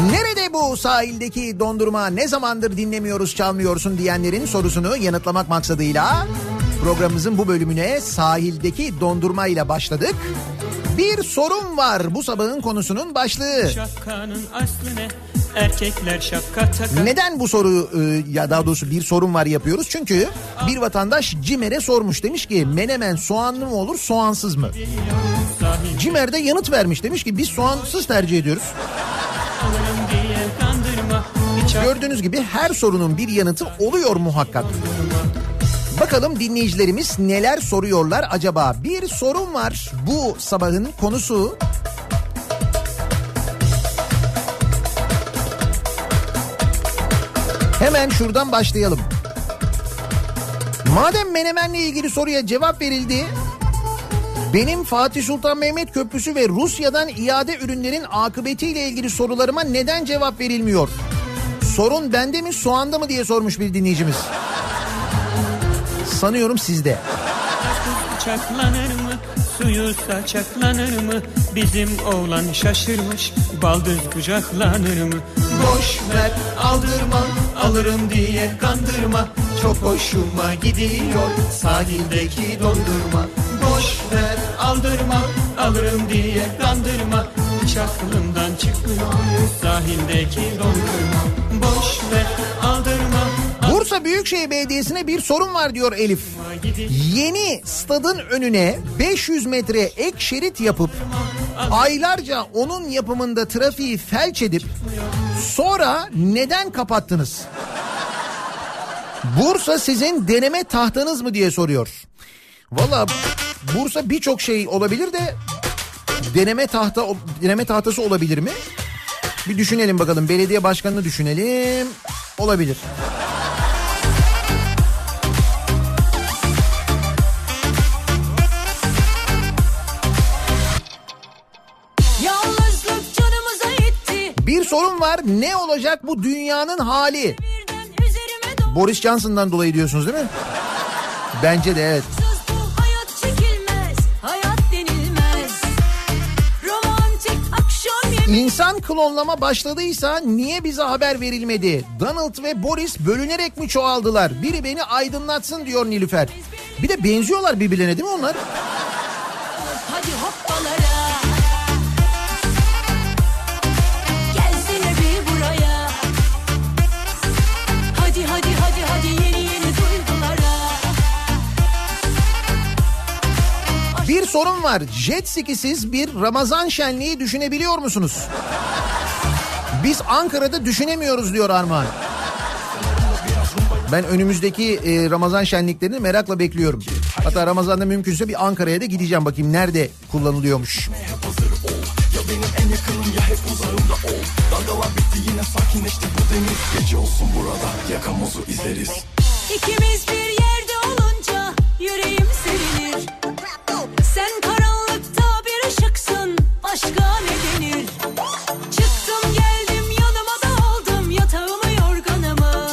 Nerede bu sahildeki dondurma ne zamandır dinlemiyoruz çalmıyorsun diyenlerin sorusunu yanıtlamak maksadıyla programımızın bu bölümüne sahildeki dondurma ile başladık. Bir sorun var bu sabahın konusunun başlığı. Şapkanın aslı ne erkekler şapka takar Neden bu soru e, ya daha doğrusu bir sorun var yapıyoruz? Çünkü bir vatandaş Cimer'e sormuş demiş ki menemen soğanlı mı olur soğansız mı? Sahil Cimer de yanıt vermiş demiş ki biz soğansız tercih ediyoruz. Gördüğünüz gibi her sorunun bir yanıtı oluyor muhakkak. Bakalım dinleyicilerimiz neler soruyorlar acaba? Bir sorun var bu sabahın konusu. Hemen şuradan başlayalım. Madem Menemen'le ilgili soruya cevap verildi, benim Fatih Sultan Mehmet Köprüsü ve Rusya'dan iade ürünlerin akıbetiyle ilgili sorularıma neden cevap verilmiyor? Sorun bende mi soğanda mı diye sormuş bir dinleyicimiz. Sanıyorum sizde. Çaklanır mı? Mı? Bizim oğlan şaşırmış. Baldız kucaklanır mı? Boş ver aldırma alırım diye kandırma. Çok hoşuma gidiyor sahildeki dondurma. Aldırma alırım diye kandırma. Hiç aklımdan çıkmıyor sahildeki dondurma. Boş ver aldırma Bursa Büyükşehir Belediyesi'ne bir sorun var diyor Elif. Yeni stadın önüne 500 metre ek şerit yapıp aylarca onun yapımında trafiği felç edip sonra neden kapattınız? Bursa sizin deneme tahtanız mı diye soruyor. Valla Bursa birçok şey olabilir de deneme tahta deneme tahtası olabilir mi? Bir düşünelim bakalım. Belediye başkanını düşünelim. Olabilir. Bir sorun var. Ne olacak bu dünyanın hali? Boris Johnson'dan dolayı diyorsunuz değil mi? Bence de evet. İnsan klonlama başladıysa niye bize haber verilmedi? Donald ve Boris bölünerek mi çoğaldılar? Biri beni aydınlatsın diyor Nilüfer. Bir de benziyorlar birbirlerine değil mi onlar? Bir sorun var. Jet skisiz bir Ramazan şenliği düşünebiliyor musunuz? Biz Ankara'da düşünemiyoruz diyor Armağan. Ben önümüzdeki e, Ramazan şenliklerini merakla bekliyorum. Hatta Ramazan'da mümkünse bir Ankara'ya da gideceğim bakayım nerede kullanılıyormuş. İkimiz bir yerde olunca yüreğim sevinir. Aşka ne denir? Çıktım geldim yanıma da aldım yatağımı yorganımı.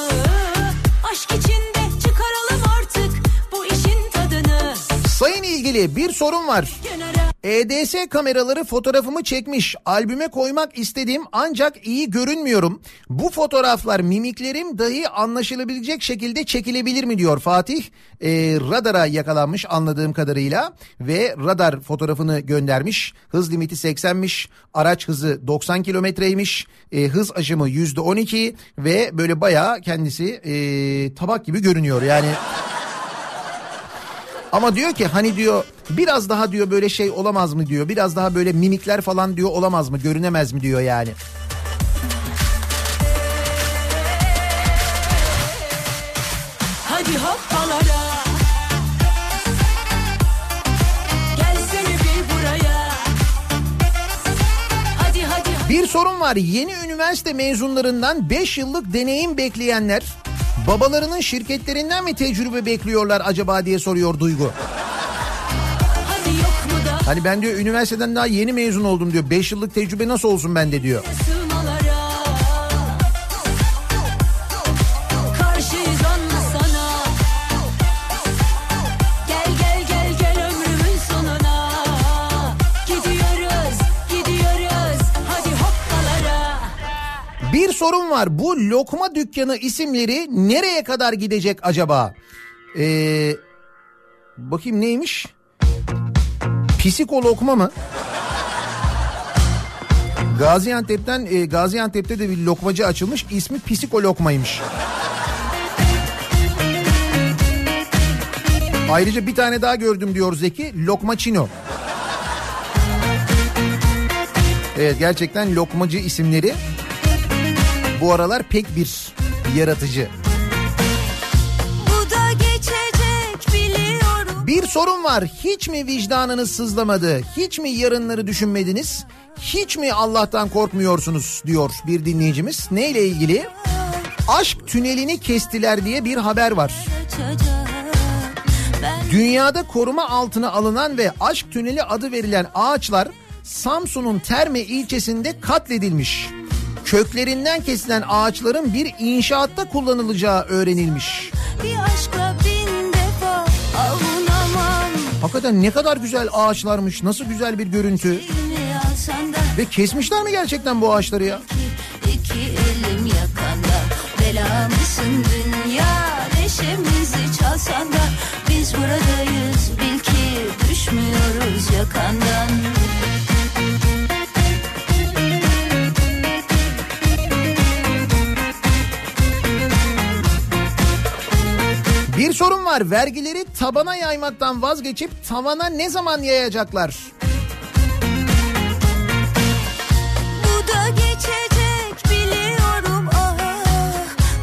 Aşk içinde çıkaralım artık bu işin tadını. Sayın ilgili bir sorun var. Kenara EDS kameraları fotoğrafımı çekmiş. Albüme koymak istedim ancak iyi görünmüyorum. Bu fotoğraflar mimiklerim dahi anlaşılabilecek şekilde çekilebilir mi diyor Fatih. Ee, radara yakalanmış anladığım kadarıyla ve radar fotoğrafını göndermiş. Hız limiti 80'miş. Araç hızı 90 kilometreymiş. Ee, hız aşımı %12 ve böyle bayağı kendisi ee, tabak gibi görünüyor. Yani ama diyor ki hani diyor biraz daha diyor böyle şey olamaz mı diyor. Biraz daha böyle mimikler falan diyor olamaz mı görünemez mi diyor yani. hadi hoppalara. Bir sorun var yeni üniversite mezunlarından 5 yıllık deneyim bekleyenler babalarının şirketlerinden mi tecrübe bekliyorlar acaba diye soruyor Duygu. Hani ben diyor üniversiteden daha yeni mezun oldum diyor 5 yıllık tecrübe nasıl olsun bende diyor. Bir sorun var. Bu lokma dükkanı isimleri nereye kadar gidecek acaba? Ee, bakayım neymiş? Pisiko lokma mı? Gaziantep'ten e, Gaziantep'te de bir lokmacı açılmış. İsmi Pisiko lokmaymış. Ayrıca bir tane daha gördüm diyor Zeki. Lokmaçino. Evet gerçekten lokmacı isimleri bu aralar pek bir yaratıcı. Bir sorun var. Hiç mi vicdanınız sızlamadı? Hiç mi yarınları düşünmediniz? Hiç mi Allah'tan korkmuyorsunuz diyor bir dinleyicimiz. Neyle ilgili? Aşk tünelini kestiler diye bir haber var. Dünyada koruma altına alınan ve aşk tüneli adı verilen ağaçlar Samsun'un Terme ilçesinde katledilmiş. Köklerinden kesilen ağaçların bir inşaatta kullanılacağı öğrenilmiş. bir aşkla avunamam. Hakikaten ne kadar güzel ağaçlarmış, nasıl güzel bir görüntü. Ve kesmişler mi gerçekten bu ağaçları ya? iki elim yakanda. Bela dünya neşemizi çalsan da. Biz buradayız bil ki düşmüyoruz yakandan. Bir sorun var. Vergileri tabana yaymaktan vazgeçip tavana ne zaman yayacaklar? Bu da geçecek biliyorum ah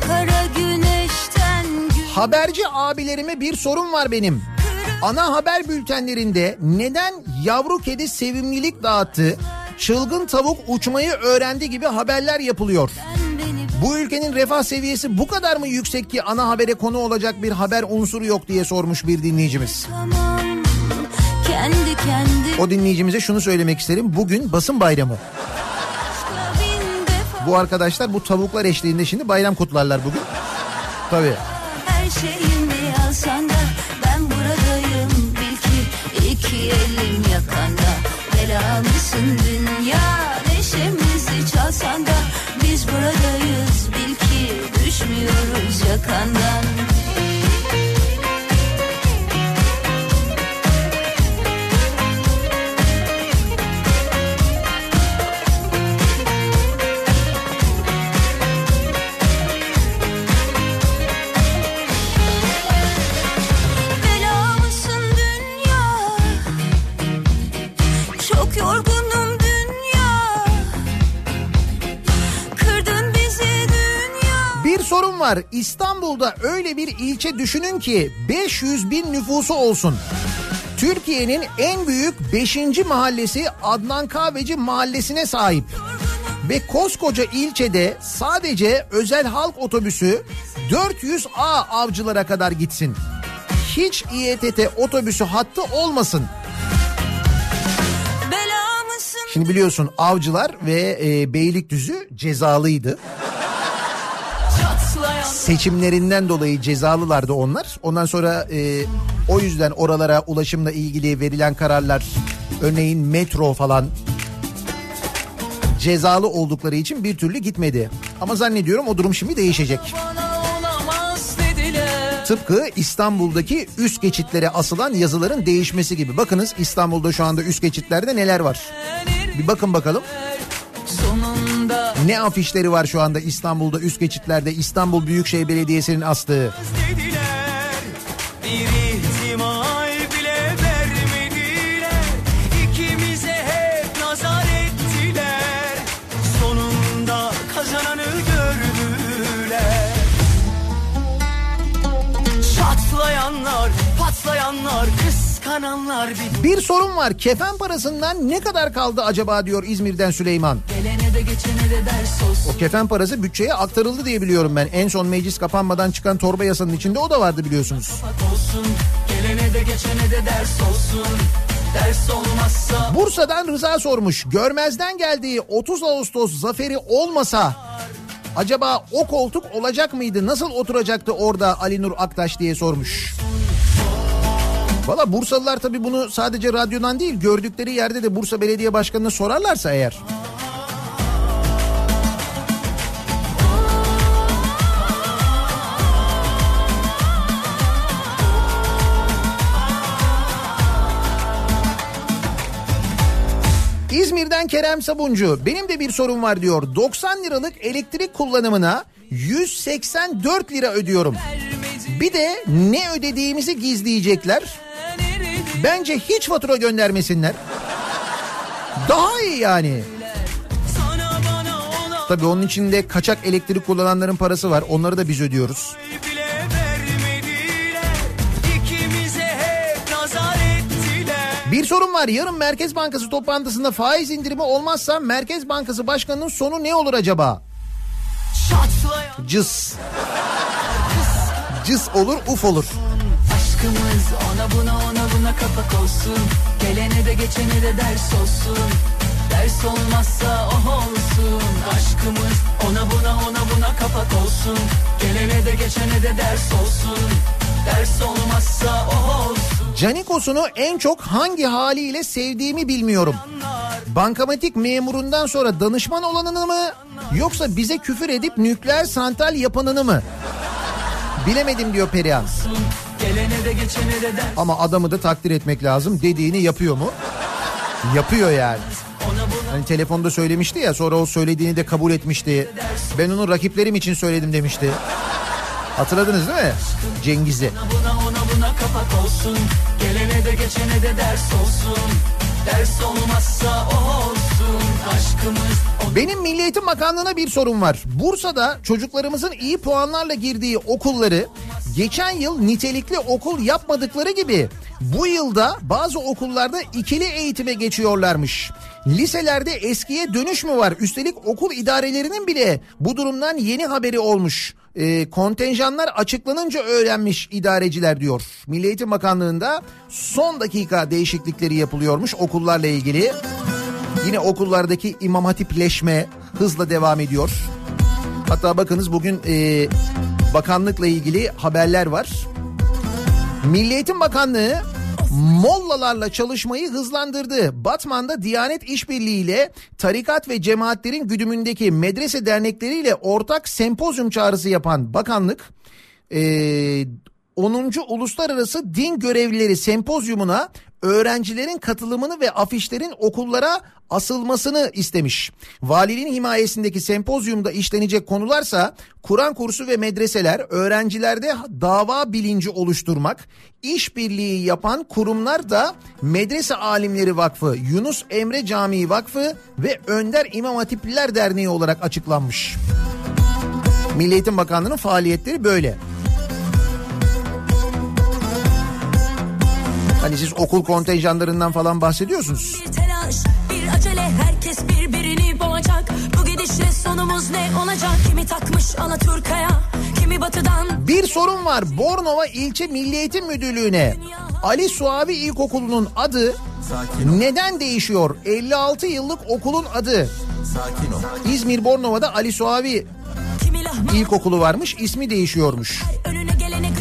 kara güneşten gün Haberci abilerime bir sorun var benim. Ana haber bültenlerinde neden yavru kedi sevimlilik dağıttı, çılgın tavuk uçmayı öğrendi gibi haberler yapılıyor. beni Bu ülkenin refah seviyesi bu kadar mı yüksek ki ana habere konu olacak bir haber unsuru yok diye sormuş bir dinleyicimiz. tamam kendi kendi O dinleyicimize şunu söylemek isterim. Bugün basın bayramı. Bu arkadaşlar bu tavuklar eşliğinde şimdi bayram kutlarlar bugün. Tabii. her şeyimi alsan da ben buradayım bil ki iki elim yakanda bela mısın dünya neşemizi çalsan da buradayız bil ki düşmüyoruz yakandan. Var. İstanbul'da öyle bir ilçe düşünün ki 500 bin nüfusu olsun. Türkiye'nin en büyük 5. mahallesi Adnan Kahveci mahallesine sahip. Ve koskoca ilçede sadece özel halk otobüsü 400A avcılara kadar gitsin. Hiç İETT otobüsü hattı olmasın. Şimdi biliyorsun avcılar ve e, Beylikdüzü cezalıydı. Seçimlerinden dolayı cezalılardı onlar. Ondan sonra e, o yüzden oralara ulaşımla ilgili verilen kararlar örneğin metro falan cezalı oldukları için bir türlü gitmedi. Ama zannediyorum o durum şimdi değişecek. Tıpkı İstanbul'daki üst geçitlere asılan yazıların değişmesi gibi. Bakınız İstanbul'da şu anda üst geçitlerde neler var. Bir bakın bakalım. Ne afişleri var şu anda İstanbul'da üst geçitlerde İstanbul Büyükşehir Belediyesi'nin astığı. Bir Bir sorun var. Kefen parasından ne kadar kaldı acaba diyor İzmir'den Süleyman. gelene de geçene de ders olsun. O kefen parası bütçeye aktarıldı diye biliyorum ben. En son meclis kapanmadan çıkan torba yasanın içinde o da vardı biliyorsunuz. Gelene de geçene de ders olsun. Bursa'dan Rıza sormuş. Görmezden geldiği 30 Ağustos zaferi olmasa acaba o koltuk olacak mıydı? Nasıl oturacaktı orada Ali Nur Aktaş diye sormuş. Valla Bursalılar tabii bunu sadece radyodan değil gördükleri yerde de Bursa Belediye Başkanı'na sorarlarsa eğer. İzmir'den Kerem Sabuncu benim de bir sorun var diyor. 90 liralık elektrik kullanımına 184 lira ödüyorum. Bir de ne ödediğimizi gizleyecekler. Bence hiç fatura göndermesinler. Daha iyi yani. Tabii onun içinde kaçak elektrik kullananların parası var. Onları da biz ödüyoruz. Bir sorun var. Yarın Merkez Bankası toplantısında faiz indirimi olmazsa Merkez Bankası Başkanı'nın sonu ne olur acaba? Cız. Cız olur, uf olur. Aşkımız ona buna ona buna kapak olsun. Gelene de geçene de ders olsun. Ders olmazsa oh olsun. Aşkımız ona buna ona buna kapak olsun. Gelene de geçene de ders olsun. Ders olmazsa oh olsun. Canikos'unu en çok hangi haliyle sevdiğimi bilmiyorum. Bankamatik memurundan sonra danışman olanını mı yoksa bize küfür edip nükleer santral yapanını mı? Bilemedim diyor Perihan. Ama adamı da takdir etmek lazım. Dediğini yapıyor mu? Yapıyor yani. Hani telefonda söylemişti ya sonra o söylediğini de kabul etmişti. Ben onu rakiplerim için söyledim demişti. Hatırladınız değil mi? Cengiz'i. buna ona buna kapak olsun. Gelene de geçene de ders olsun. Ders olmazsa olsun. Aşkımız Benim Milli Eğitim Bakanlığı'na bir sorun var. Bursa'da çocuklarımızın iyi puanlarla girdiği okulları geçen yıl nitelikli okul yapmadıkları gibi bu yılda bazı okullarda ikili eğitime geçiyorlarmış. Liselerde eskiye dönüş mü var? Üstelik okul idarelerinin bile bu durumdan yeni haberi olmuş. Ee, kontenjanlar açıklanınca öğrenmiş idareciler diyor. Milli Eğitim Bakanlığı'nda son dakika değişiklikleri yapılıyormuş okullarla ilgili. Yine okullardaki imam hatipleşme hızla devam ediyor. Hatta bakınız bugün e, bakanlıkla ilgili haberler var. Milli Eğitim Bakanlığı mollalarla çalışmayı hızlandırdı. Batman'da Diyanet İşbirliği ile tarikat ve cemaatlerin güdümündeki medrese dernekleriyle ortak sempozyum çağrısı yapan bakanlık e, 10. Uluslararası Din Görevlileri Sempozyumuna öğrencilerin katılımını ve afişlerin okullara asılmasını istemiş. Valiliğin himayesindeki sempozyumda işlenecek konularsa Kur'an kursu ve medreseler, öğrencilerde dava bilinci oluşturmak, işbirliği yapan kurumlar da Medrese Alimleri Vakfı, Yunus Emre Camii Vakfı ve Önder İmam Hatipliler Derneği olarak açıklanmış. Milli Eğitim Bakanlığı'nın faaliyetleri böyle. Hani siz okul kontenjanlarından falan bahsediyorsunuz. Bir telaş, bir acele herkes birbirini boğacak. Bu gidişle sonumuz ne olacak? Kimi takmış Alaturka'ya, kimi batıdan. Bir sorun var. Bornova İlçe Milli Eğitim Müdürlüğü'ne Ali Suavi İlkokulu'nun adı neden değişiyor? 56 yıllık okulun adı. Sakin ol. İzmir Bornova'da Ali Suavi İlkokulu varmış ismi değişiyormuş.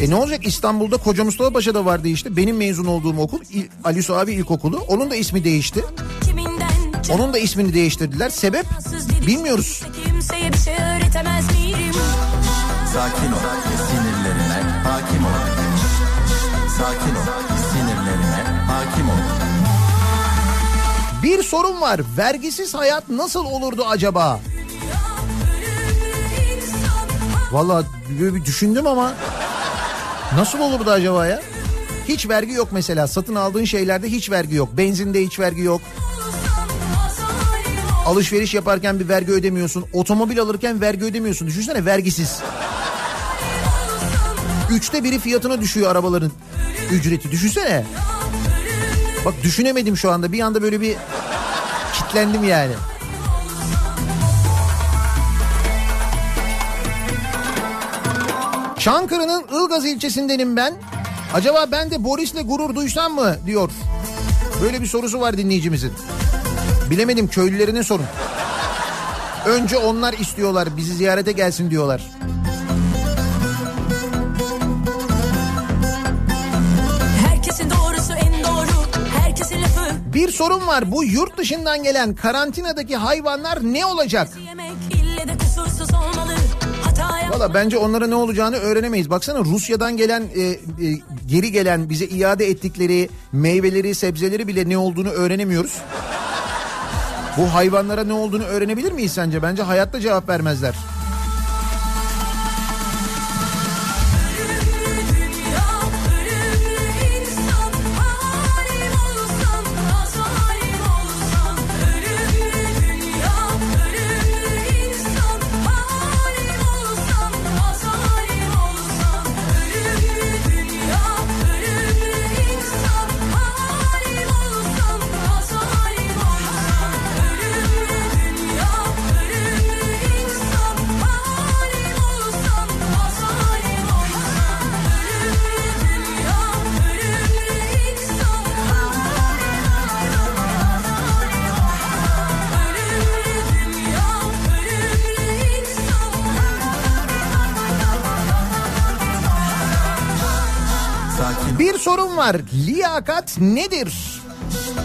E ne olacak İstanbul'da Koca Mustafa Paşa'da vardı işte. Benim mezun olduğum okul Ali Suavi İlkokulu. Onun da ismi değişti. Onun da ismini değiştirdiler. Sebep bilmiyoruz. Şey? Sakin ol. Sinirlerine hakim ol. Sakin ol. Sinirlerine hakim ol. Bir sorun var. Vergisiz hayat nasıl olurdu acaba? Valla böyle bir düşündüm ama nasıl olurdu acaba ya? Hiç vergi yok mesela. Satın aldığın şeylerde hiç vergi yok. Benzinde hiç vergi yok. Alışveriş yaparken bir vergi ödemiyorsun. Otomobil alırken vergi ödemiyorsun. Düşünsene vergisiz. Üçte biri fiyatına düşüyor arabaların ücreti. Düşünsene. Bak düşünemedim şu anda. Bir anda böyle bir kitlendim yani. Çankırı'nın Ilgaz ilçesindenim ben. Acaba ben de Boris'le gurur duysam mı diyor. Böyle bir sorusu var dinleyicimizin. Bilemedim köylülerine sorun. Önce onlar istiyorlar bizi ziyarete gelsin diyorlar. Bir sorun var bu yurt dışından gelen karantinadaki hayvanlar ne olacak? yemek Valla bence onlara ne olacağını öğrenemeyiz. Baksana Rusya'dan gelen e, e, geri gelen bize iade ettikleri meyveleri sebzeleri bile ne olduğunu öğrenemiyoruz. Bu hayvanlara ne olduğunu öğrenebilir miyiz sence? Bence hayatta cevap vermezler. Sorun var. Liyakat nedir?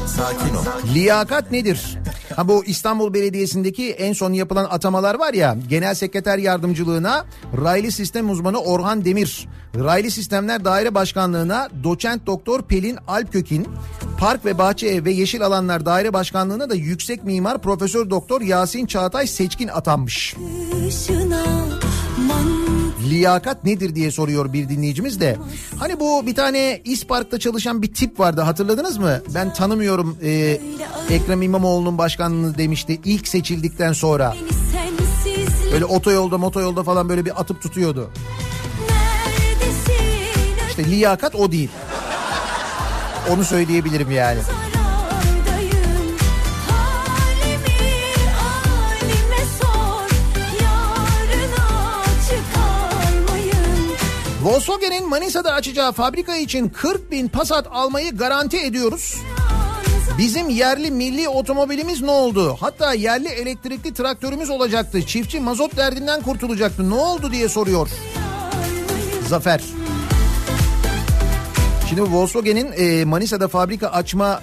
Sakin ol. Liyakat nedir? Ha bu İstanbul Belediyesi'ndeki en son yapılan atamalar var ya genel sekreter yardımcılığına raylı sistem uzmanı Orhan Demir, raylı sistemler daire başkanlığına doçent doktor Pelin Alpkökin, park ve bahçe ve yeşil alanlar daire başkanlığına da yüksek mimar profesör doktor Yasin Çağatay Seçkin atanmış. Işına Liyakat nedir diye soruyor bir dinleyicimiz de. Hani bu bir tane İspark'ta çalışan bir tip vardı hatırladınız mı? Ben tanımıyorum e, Ekrem İmamoğlu'nun başkanlığını demişti ilk seçildikten sonra. Böyle otoyolda motoyolda falan böyle bir atıp tutuyordu. İşte liyakat o değil. Onu söyleyebilirim yani. Volkswagen'in Manisa'da açacağı fabrika için 40 bin Passat almayı garanti ediyoruz. Bizim yerli milli otomobilimiz ne oldu? Hatta yerli elektrikli traktörümüz olacaktı. Çiftçi mazot derdinden kurtulacaktı. Ne oldu diye soruyor. Zafer. Şimdi Volkswagen'in e, Manisa'da fabrika açma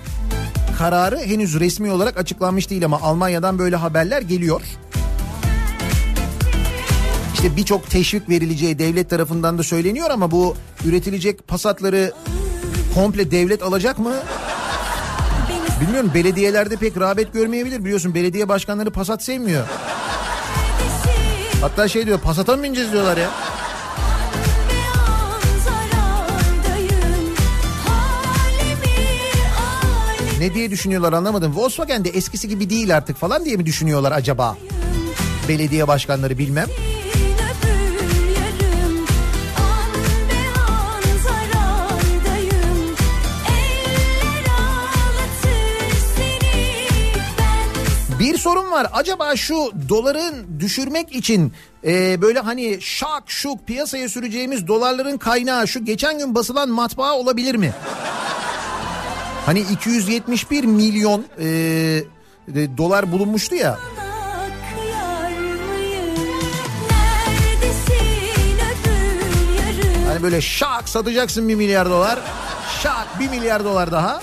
kararı henüz resmi olarak açıklanmış değil ama Almanya'dan böyle haberler geliyor. İşte birçok teşvik verileceği devlet tarafından da söyleniyor ama bu üretilecek pasatları komple devlet alacak mı? Bilmiyorum belediyelerde pek rağbet görmeyebilir. Biliyorsun belediye başkanları pasat sevmiyor. Hatta şey diyor pasata mı bineceğiz diyorlar ya. Ne diye düşünüyorlar anlamadım. Volkswagen de eskisi gibi değil artık falan diye mi düşünüyorlar acaba? Belediye başkanları bilmem. Bir sorun var. Acaba şu doların düşürmek için e, böyle hani şak şuk piyasaya süreceğimiz dolarların kaynağı şu geçen gün basılan matbaa olabilir mi? Hani 271 milyon e, e, dolar bulunmuştu ya. Hani böyle şak satacaksın bir milyar dolar. Şak bir milyar dolar daha.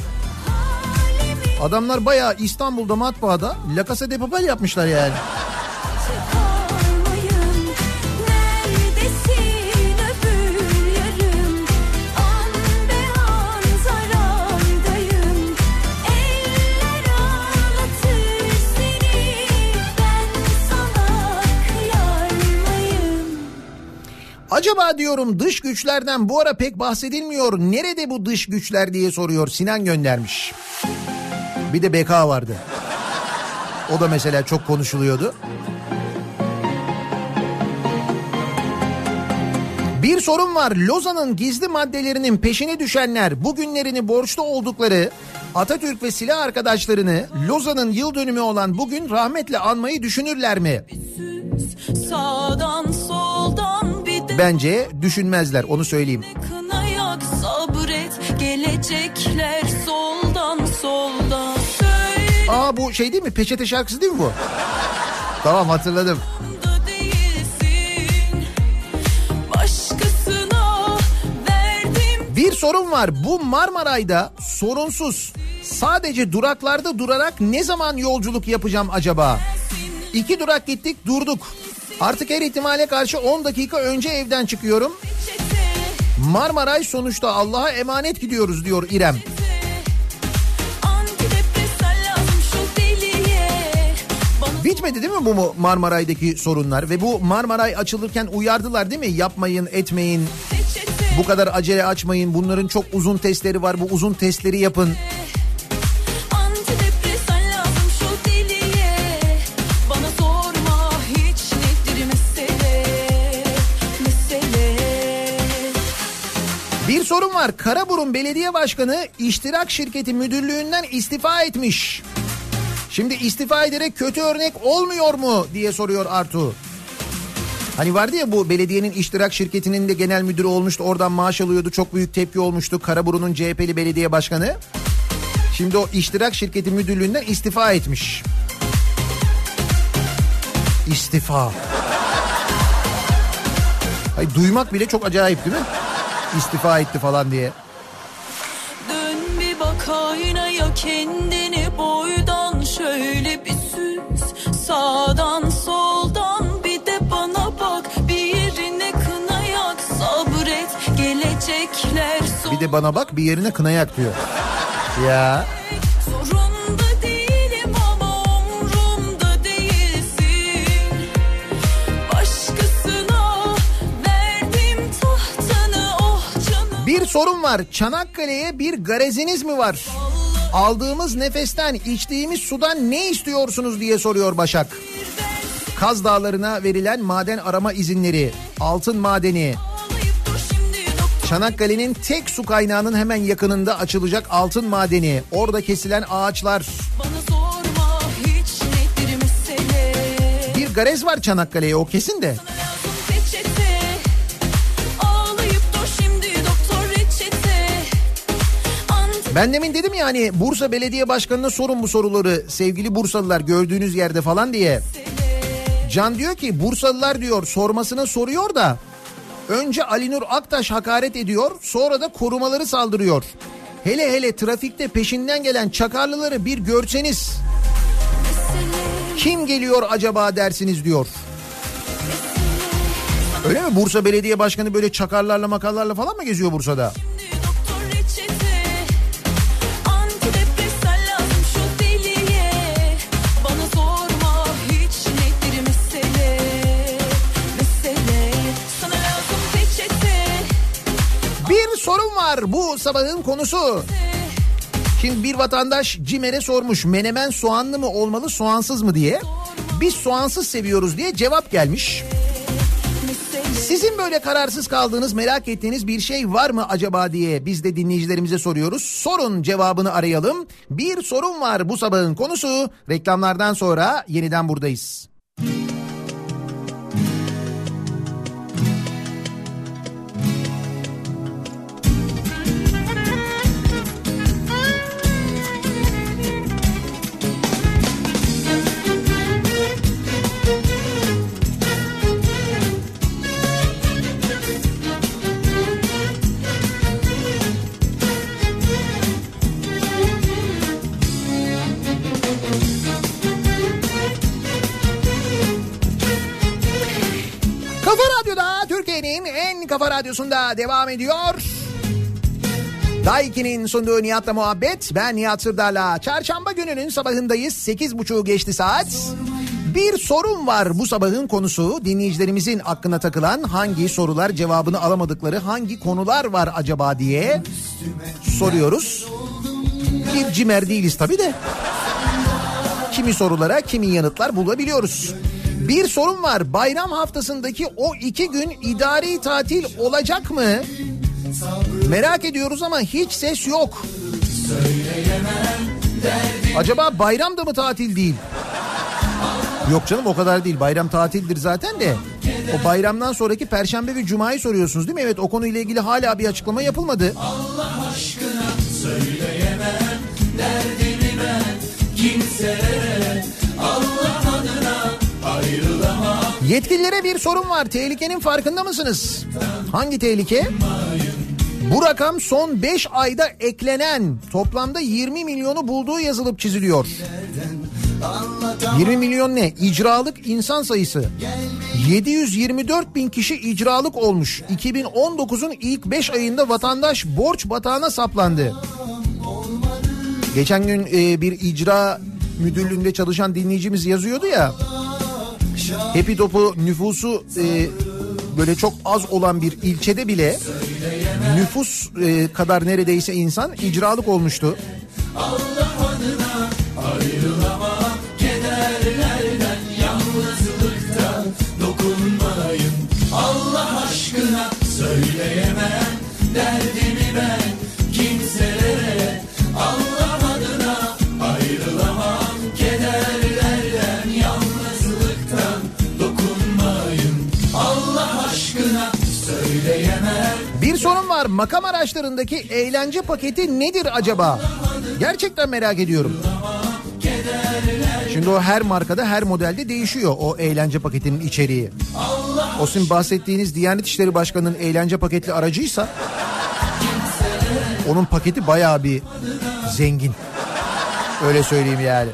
Adamlar bayağı İstanbul'da matbaada La Casa de Papel yapmışlar yani. Acaba diyorum dış güçlerden bu ara pek bahsedilmiyor. Nerede bu dış güçler diye soruyor Sinan göndermiş. Bir de BK vardı. O da mesela çok konuşuluyordu. Bir sorun var. Lozan'ın gizli maddelerinin peşine düşenler bugünlerini borçlu oldukları Atatürk ve silah arkadaşlarını Lozan'ın yıl dönümü olan bugün rahmetle anmayı düşünürler mi? Sağdan soldan de Bence düşünmezler onu söyleyeyim. kına yak sabret gelecekler Aa bu şey değil mi? Peçete şarkısı değil mi bu? Tamam hatırladım. Bir sorun var. Bu Marmaray'da sorunsuz sadece duraklarda durarak ne zaman yolculuk yapacağım acaba? İki durak gittik durduk. Artık her ihtimale karşı 10 dakika önce evden çıkıyorum. Marmaray sonuçta Allah'a emanet gidiyoruz diyor İrem. Bitmedi değil mi bu Marmaray'daki sorunlar? Ve bu Marmaray açılırken uyardılar değil mi? Yapmayın, etmeyin. Bu kadar acele açmayın. Bunların çok uzun testleri var. Bu uzun testleri yapın. Bir sorun var. Karaburun Belediye Başkanı iştirak şirketi müdürlüğünden istifa etmiş. Şimdi istifa ederek kötü örnek olmuyor mu diye soruyor Artu. Hani vardı ya bu belediyenin iştirak şirketinin de genel müdürü olmuştu. Oradan maaş alıyordu. Çok büyük tepki olmuştu. Karaburun'un CHP'li belediye başkanı. Şimdi o iştirak şirketi müdürlüğünden istifa etmiş. İstifa. Ay, duymak bile çok acayip değil mi? İstifa etti falan diye. Dön bir bak aynaya kendini süz sağdan soldan Bir de bana bak bir yerine kına yak Sabret gelecekler Bir de bana bak bir yerine kına yak diyor. Ya oh bir sorun var. Çanakkale'ye bir gareziniz mi var? Aldığımız nefesten, içtiğimiz sudan ne istiyorsunuz diye soruyor Başak. Kaz Dağları'na verilen maden arama izinleri, altın madeni, Çanakkale'nin tek su kaynağının hemen yakınında açılacak altın madeni, orada kesilen ağaçlar. sorma Bir garez var Çanakkale'ye o kesin de. Ben demin dedim ya hani Bursa Belediye Başkanı'na sorun bu soruları sevgili Bursalılar gördüğünüz yerde falan diye. Can diyor ki Bursalılar diyor sormasına soruyor da önce Ali Nur Aktaş hakaret ediyor sonra da korumaları saldırıyor. Hele hele trafikte peşinden gelen çakarlıları bir görseniz kim geliyor acaba dersiniz diyor. Öyle mi Bursa Belediye Başkanı böyle çakarlarla makarlarla falan mı geziyor Bursa'da? doktor sorun var bu sabahın konusu. Şimdi bir vatandaş Cimer'e sormuş menemen soğanlı mı olmalı soğansız mı diye. Biz soğansız seviyoruz diye cevap gelmiş. Sizin böyle kararsız kaldığınız merak ettiğiniz bir şey var mı acaba diye biz de dinleyicilerimize soruyoruz. Sorun cevabını arayalım. Bir sorun var bu sabahın konusu. Reklamlardan sonra yeniden buradayız. Türkiye'nin en kafa radyosunda devam ediyor. Daiki'nin sunduğu Nihat'la muhabbet. Ben Nihat Sırdar'la. Çarşamba gününün sabahındayız. Sekiz buçuğu geçti saat. Bir sorun var bu sabahın konusu. Dinleyicilerimizin aklına takılan hangi sorular cevabını alamadıkları hangi konular var acaba diye soruyoruz. Bir cimer değiliz tabii de. Kimi sorulara kimi yanıtlar bulabiliyoruz. Bir sorun var. Bayram haftasındaki o iki gün idari tatil olacak mı? Merak ediyoruz ama hiç ses yok. Acaba bayram da mı tatil değil? Yok canım o kadar değil. Bayram tatildir zaten de. O bayramdan sonraki perşembe ve cumayı soruyorsunuz değil mi? Evet o konuyla ilgili hala bir açıklama yapılmadı. Allah aşkına söyleyemem derdimi ben kimselere Yetkililere bir sorun var. Tehlikenin farkında mısınız? Hangi tehlike? Bu rakam son 5 ayda eklenen toplamda 20 milyonu bulduğu yazılıp çiziliyor. 20 milyon ne? İcralık insan sayısı. 724 bin kişi icralık olmuş. 2019'un ilk 5 ayında vatandaş borç batağına saplandı. Geçen gün e, bir icra müdürlüğünde çalışan dinleyicimiz yazıyordu ya. Hepi topu nüfusu e, böyle çok az olan bir ilçede bile nüfus e, kadar neredeyse insan icralık olmuştu. Allah adına ayrılamam kederlerden yalnızlıktan dokunmayın Allah makam araçlarındaki eğlence paketi nedir acaba? Gerçekten merak ediyorum. Şimdi o her markada her modelde değişiyor o eğlence paketinin içeriği. O sizin bahsettiğiniz Diyanet İşleri Başkanı'nın eğlence paketli aracıysa onun paketi bayağı bir zengin. Öyle söyleyeyim yani.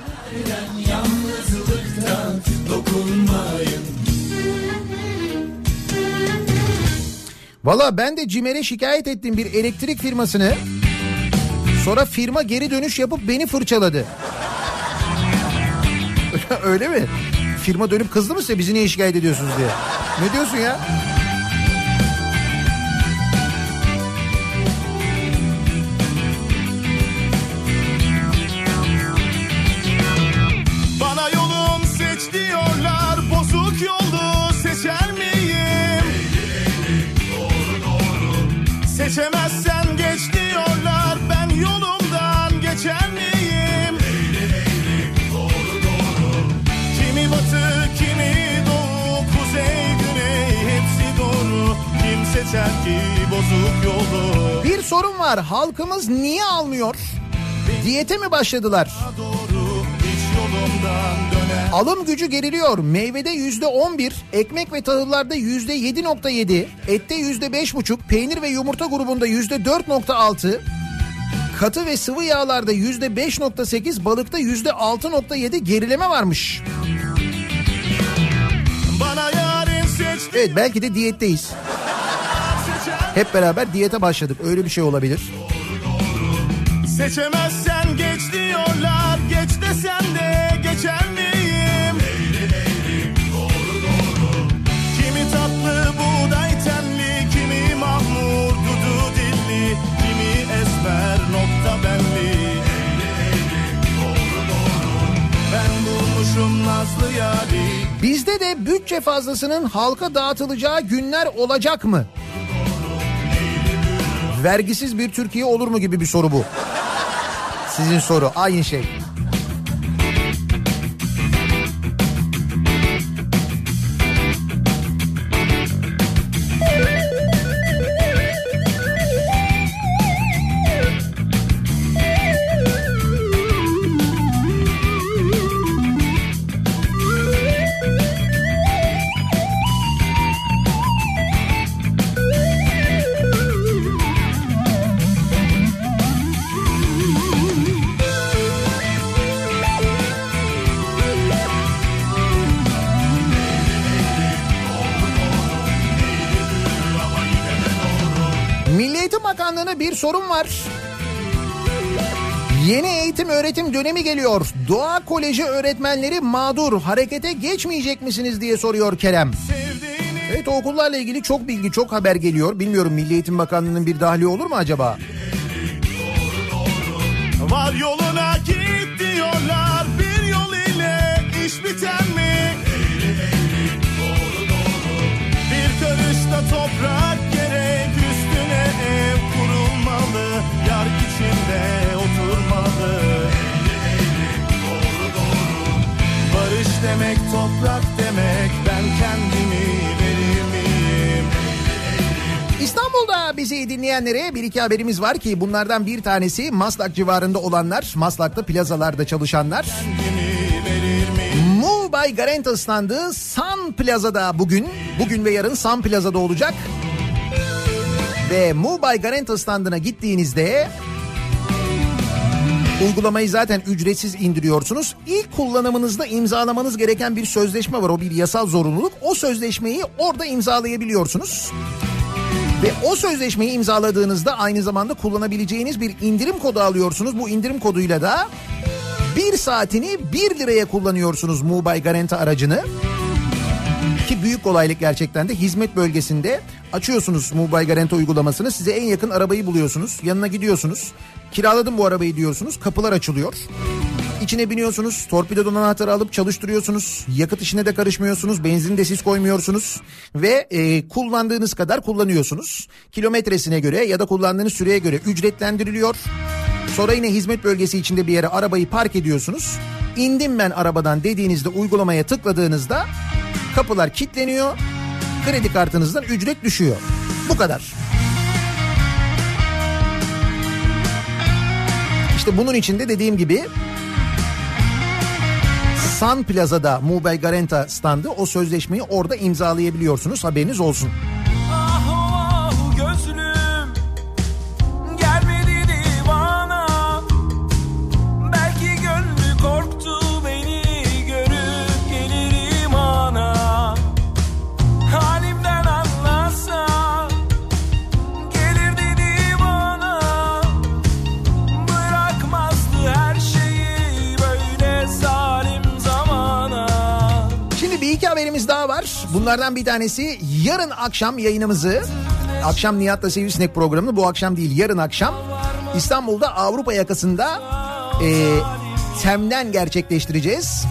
Valla ben de CİMER'e şikayet ettim bir elektrik firmasını. Sonra firma geri dönüş yapıp beni fırçaladı. (laughs) Öyle mi? Firma dönüp kızdı mı size bizi niye şikayet ediyorsunuz diye. Ne diyorsun ya? Kim seçer ki bozuk yolu Bir sorun var. Halkımız niye almıyor? Diyete mi başladılar? Doğru Alım gücü geriliyor. Meyvede yüzde on bir, ekmek ve tahıllarda yüzde yedi nokta yedi, ette yüzde beş buçuk, peynir ve yumurta grubunda yüzde dört nokta altı, katı ve sıvı yağlarda yüzde beş nokta sekiz, balıkta yüzde altı nokta yedi gerileme varmış. Evet belki de diyetteyiz. Hep beraber diyete başladık. Öyle bir şey olabilir. Seçemezsen geç diyorlar Geç desem de geçer miyim? Kimi tatlı buğday tenli Kimi mahmur dudu dilli Kimi esmer nokta benli Ben bulmuş Unuturum nazlı yari Bizde de bütçe fazlasının halka dağıtılacağı günler olacak mı? Vergisiz bir Türkiye olur mu gibi bir soru bu. Sizin soru aynı şey. Var. Yeni eğitim öğretim dönemi geliyor. Doğa Koleji öğretmenleri mağdur. Harekete geçmeyecek misiniz diye soruyor Kerem. Evet okullarla ilgili çok bilgi, çok haber geliyor. Bilmiyorum Milli Eğitim Bakanlığı'nın bir dahli olur mu acaba? Var yoluna git diyorlar bir yol ile iş biter mi? Bir karışta toprak gerek üstüne ev Yar içinde oturmalı Barış demek toprak demek ben kendimi verir miyim? İstanbul'da bizi dinleyenlere bir iki haberimiz var ki bunlardan bir tanesi Maslak civarında olanlar, Maslak'ta plazalarda çalışanlar. Mu Bay Garanta standı Sun Plaza'da bugün, bugün ve yarın Sun Plaza'da olacak. Ve Bay Garanta standına gittiğinizde Uygulamayı zaten ücretsiz indiriyorsunuz. İlk kullanımınızda imzalamanız gereken bir sözleşme var. O bir yasal zorunluluk. O sözleşmeyi orada imzalayabiliyorsunuz. Ve o sözleşmeyi imzaladığınızda aynı zamanda kullanabileceğiniz bir indirim kodu alıyorsunuz. Bu indirim koduyla da bir saatini 1 liraya kullanıyorsunuz Mubay Garanta aracını. Ki büyük kolaylık gerçekten de hizmet bölgesinde açıyorsunuz Mubay Garanta uygulamasını. Size en yakın arabayı buluyorsunuz. Yanına gidiyorsunuz. Kiraladım bu arabayı diyorsunuz. Kapılar açılıyor. İçine biniyorsunuz. Torpidodan anahtarı alıp çalıştırıyorsunuz. Yakıt işine de karışmıyorsunuz. Benzin de siz koymuyorsunuz. Ve e, kullandığınız kadar kullanıyorsunuz. Kilometresine göre ya da kullandığınız süreye göre ücretlendiriliyor. Sonra yine hizmet bölgesi içinde bir yere arabayı park ediyorsunuz. İndim ben arabadan dediğinizde uygulamaya tıkladığınızda kapılar kilitleniyor. Kredi kartınızdan ücret düşüyor. Bu kadar. İşte bunun içinde dediğim gibi Sun Plaza'da Mubay Garanta standı o sözleşmeyi orada imzalayabiliyorsunuz haberiniz olsun. Bunlardan bir tanesi yarın akşam yayınımızı akşam Nihat'la Sivrisinek programını bu akşam değil yarın akşam İstanbul'da Avrupa yakasında e, Tem'den gerçekleştireceğiz.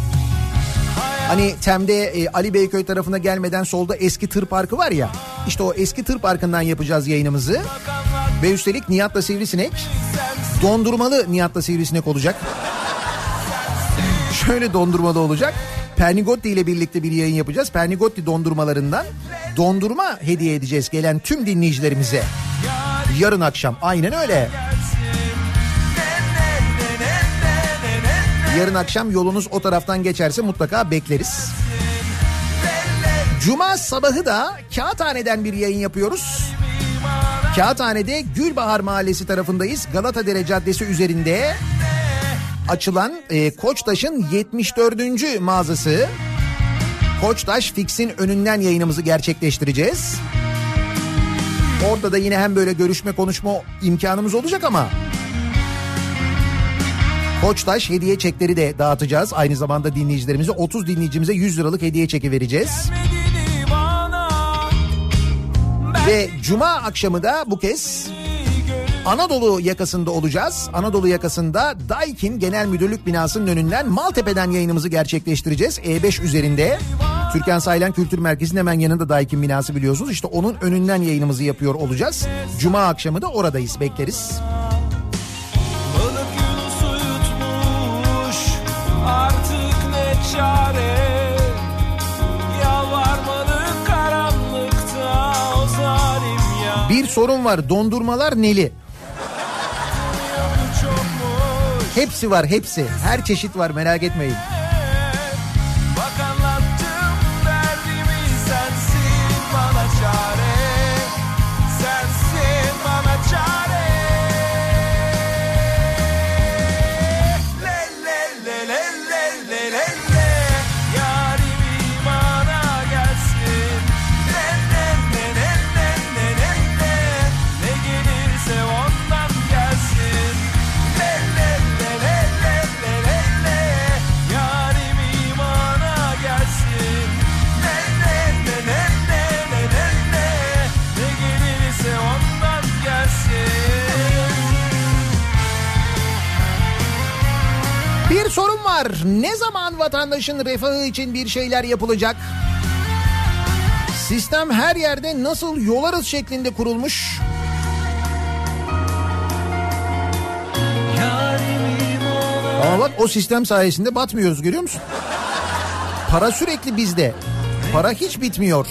Hani Tem'de e, Ali Beyköy tarafına gelmeden solda eski tır parkı var ya. İşte o eski tır parkından yapacağız yayınımızı. Ve üstelik Nihat'la Sivrisinek dondurmalı Nihat'la Sivrisinek olacak. (laughs) Şöyle dondurmalı olacak. Pernigotti ile birlikte bir yayın yapacağız. Pernigotti dondurmalarından dondurma hediye edeceğiz gelen tüm dinleyicilerimize. Yarın akşam aynen öyle. Yarın akşam yolunuz o taraftan geçerse mutlaka bekleriz. Cuma sabahı da Kağıthane'den bir yayın yapıyoruz. Kağıthane'de Gülbahar Mahallesi tarafındayız. Galatadere Caddesi üzerinde açılan e, Koçtaş'ın 74. mağazası. Koçtaş Fix'in önünden yayınımızı gerçekleştireceğiz. Orada da yine hem böyle görüşme konuşma imkanımız olacak ama Koçtaş hediye çekleri de dağıtacağız. Aynı zamanda dinleyicilerimize 30 dinleyicimize 100 liralık hediye çeki vereceğiz. Ve cuma akşamı da bu kez Anadolu yakasında olacağız. Anadolu yakasında Daikin Genel Müdürlük binasının önünden Maltepe'den yayınımızı gerçekleştireceğiz. E5 üzerinde. Türkan Saylan Kültür Merkezi'nin hemen yanında Daikin binası biliyorsunuz. İşte onun önünden yayınımızı yapıyor olacağız. Cuma akşamı da oradayız bekleriz. Yutmuş artık ne çare Bir sorun var dondurmalar neli. Hepsi var hepsi. Her çeşit var merak etmeyin. Var. Ne zaman vatandaşın refahı için bir şeyler yapılacak? Sistem her yerde nasıl yolarız şeklinde kurulmuş. Ama bak o sistem sayesinde batmıyoruz görüyor musun? Para sürekli bizde. Para hiç bitmiyor.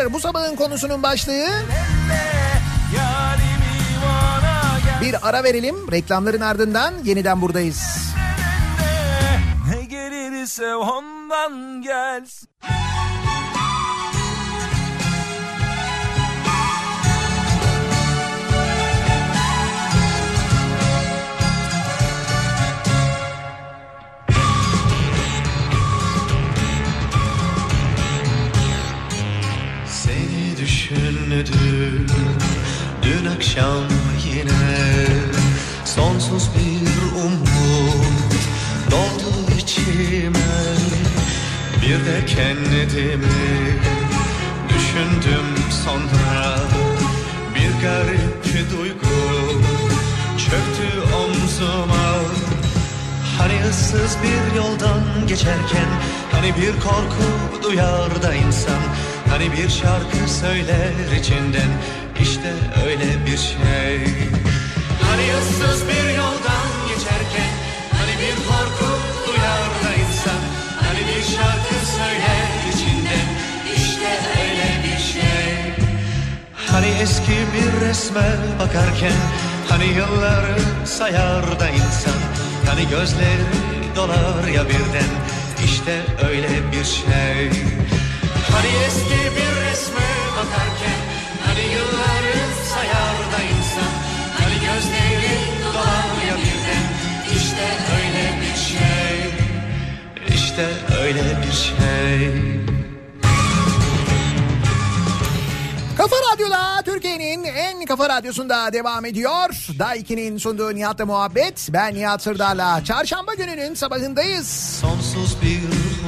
Var bu sabahın konusunun başlığı. Bir ara verelim. Reklamların ardından yeniden buradayız. Ne gelirse ondan gelsin Hani bir şarkı söyler içinden. İşte öyle bir şey. Hani ıssız bir yoldan geçerken Hani bir korku duyar da insan. Hani bir şarkı söyler içinden. İşte öyle bir şey. Hani eski bir resme bakarken Hani yılları sayar da insan. Hani gözleri dolar ya birden. İşte öyle bir şey Hani eski bir resme bakarken Hani yılları sayar da insan Hani gözleri dolar ya birden İşte öyle bir şey İşte öyle bir şey Kafa Radyo'da Türkiye'nin en kafa radyosunda devam ediyor. Daiki'nin sunduğu Nihat'la muhabbet. Ben Nihat Sırdar'la. Çarşamba gününün sabahındayız. Sonsuz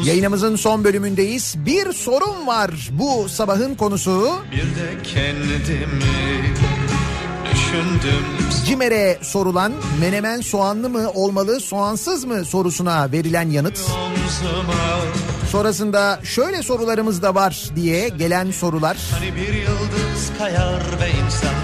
Yayınımızın son bölümündeyiz. Bir sorun var bu sabahın konusu. Bir de kendimi düşündüm CİMER'e sorulan menemen soğanlı mı olmalı soğansız mı sorusuna verilen yanıt. omzuma Sonrasında şöyle sorularımız da var diye gelen sorular. Hani bir yıldız kayar ve insan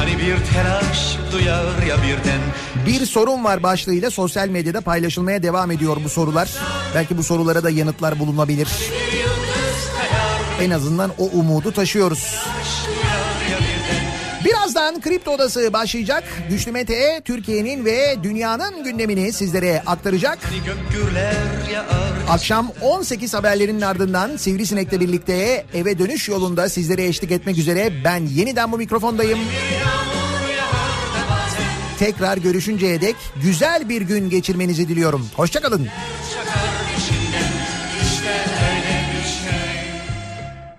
Hani bir telaş duyar ya birden Bir sorun var başlığıyla sosyal medyada paylaşılmaya devam ediyor bu sorular. Belki bu sorulara da yanıtlar bulunabilir. En azından o umudu taşıyoruz. Birazdan Kripto Odası başlayacak. Güçlü Mete Türkiye'nin ve dünyanın gündemini sizlere aktaracak. Akşam 18 haberlerinin ardından Sivrisinek'le birlikte eve dönüş yolunda sizlere eşlik etmek üzere ben yeniden bu mikrofondayım. tekrar görüşünceye dek güzel bir gün geçirmenizi diliyorum. Hoşçakalın.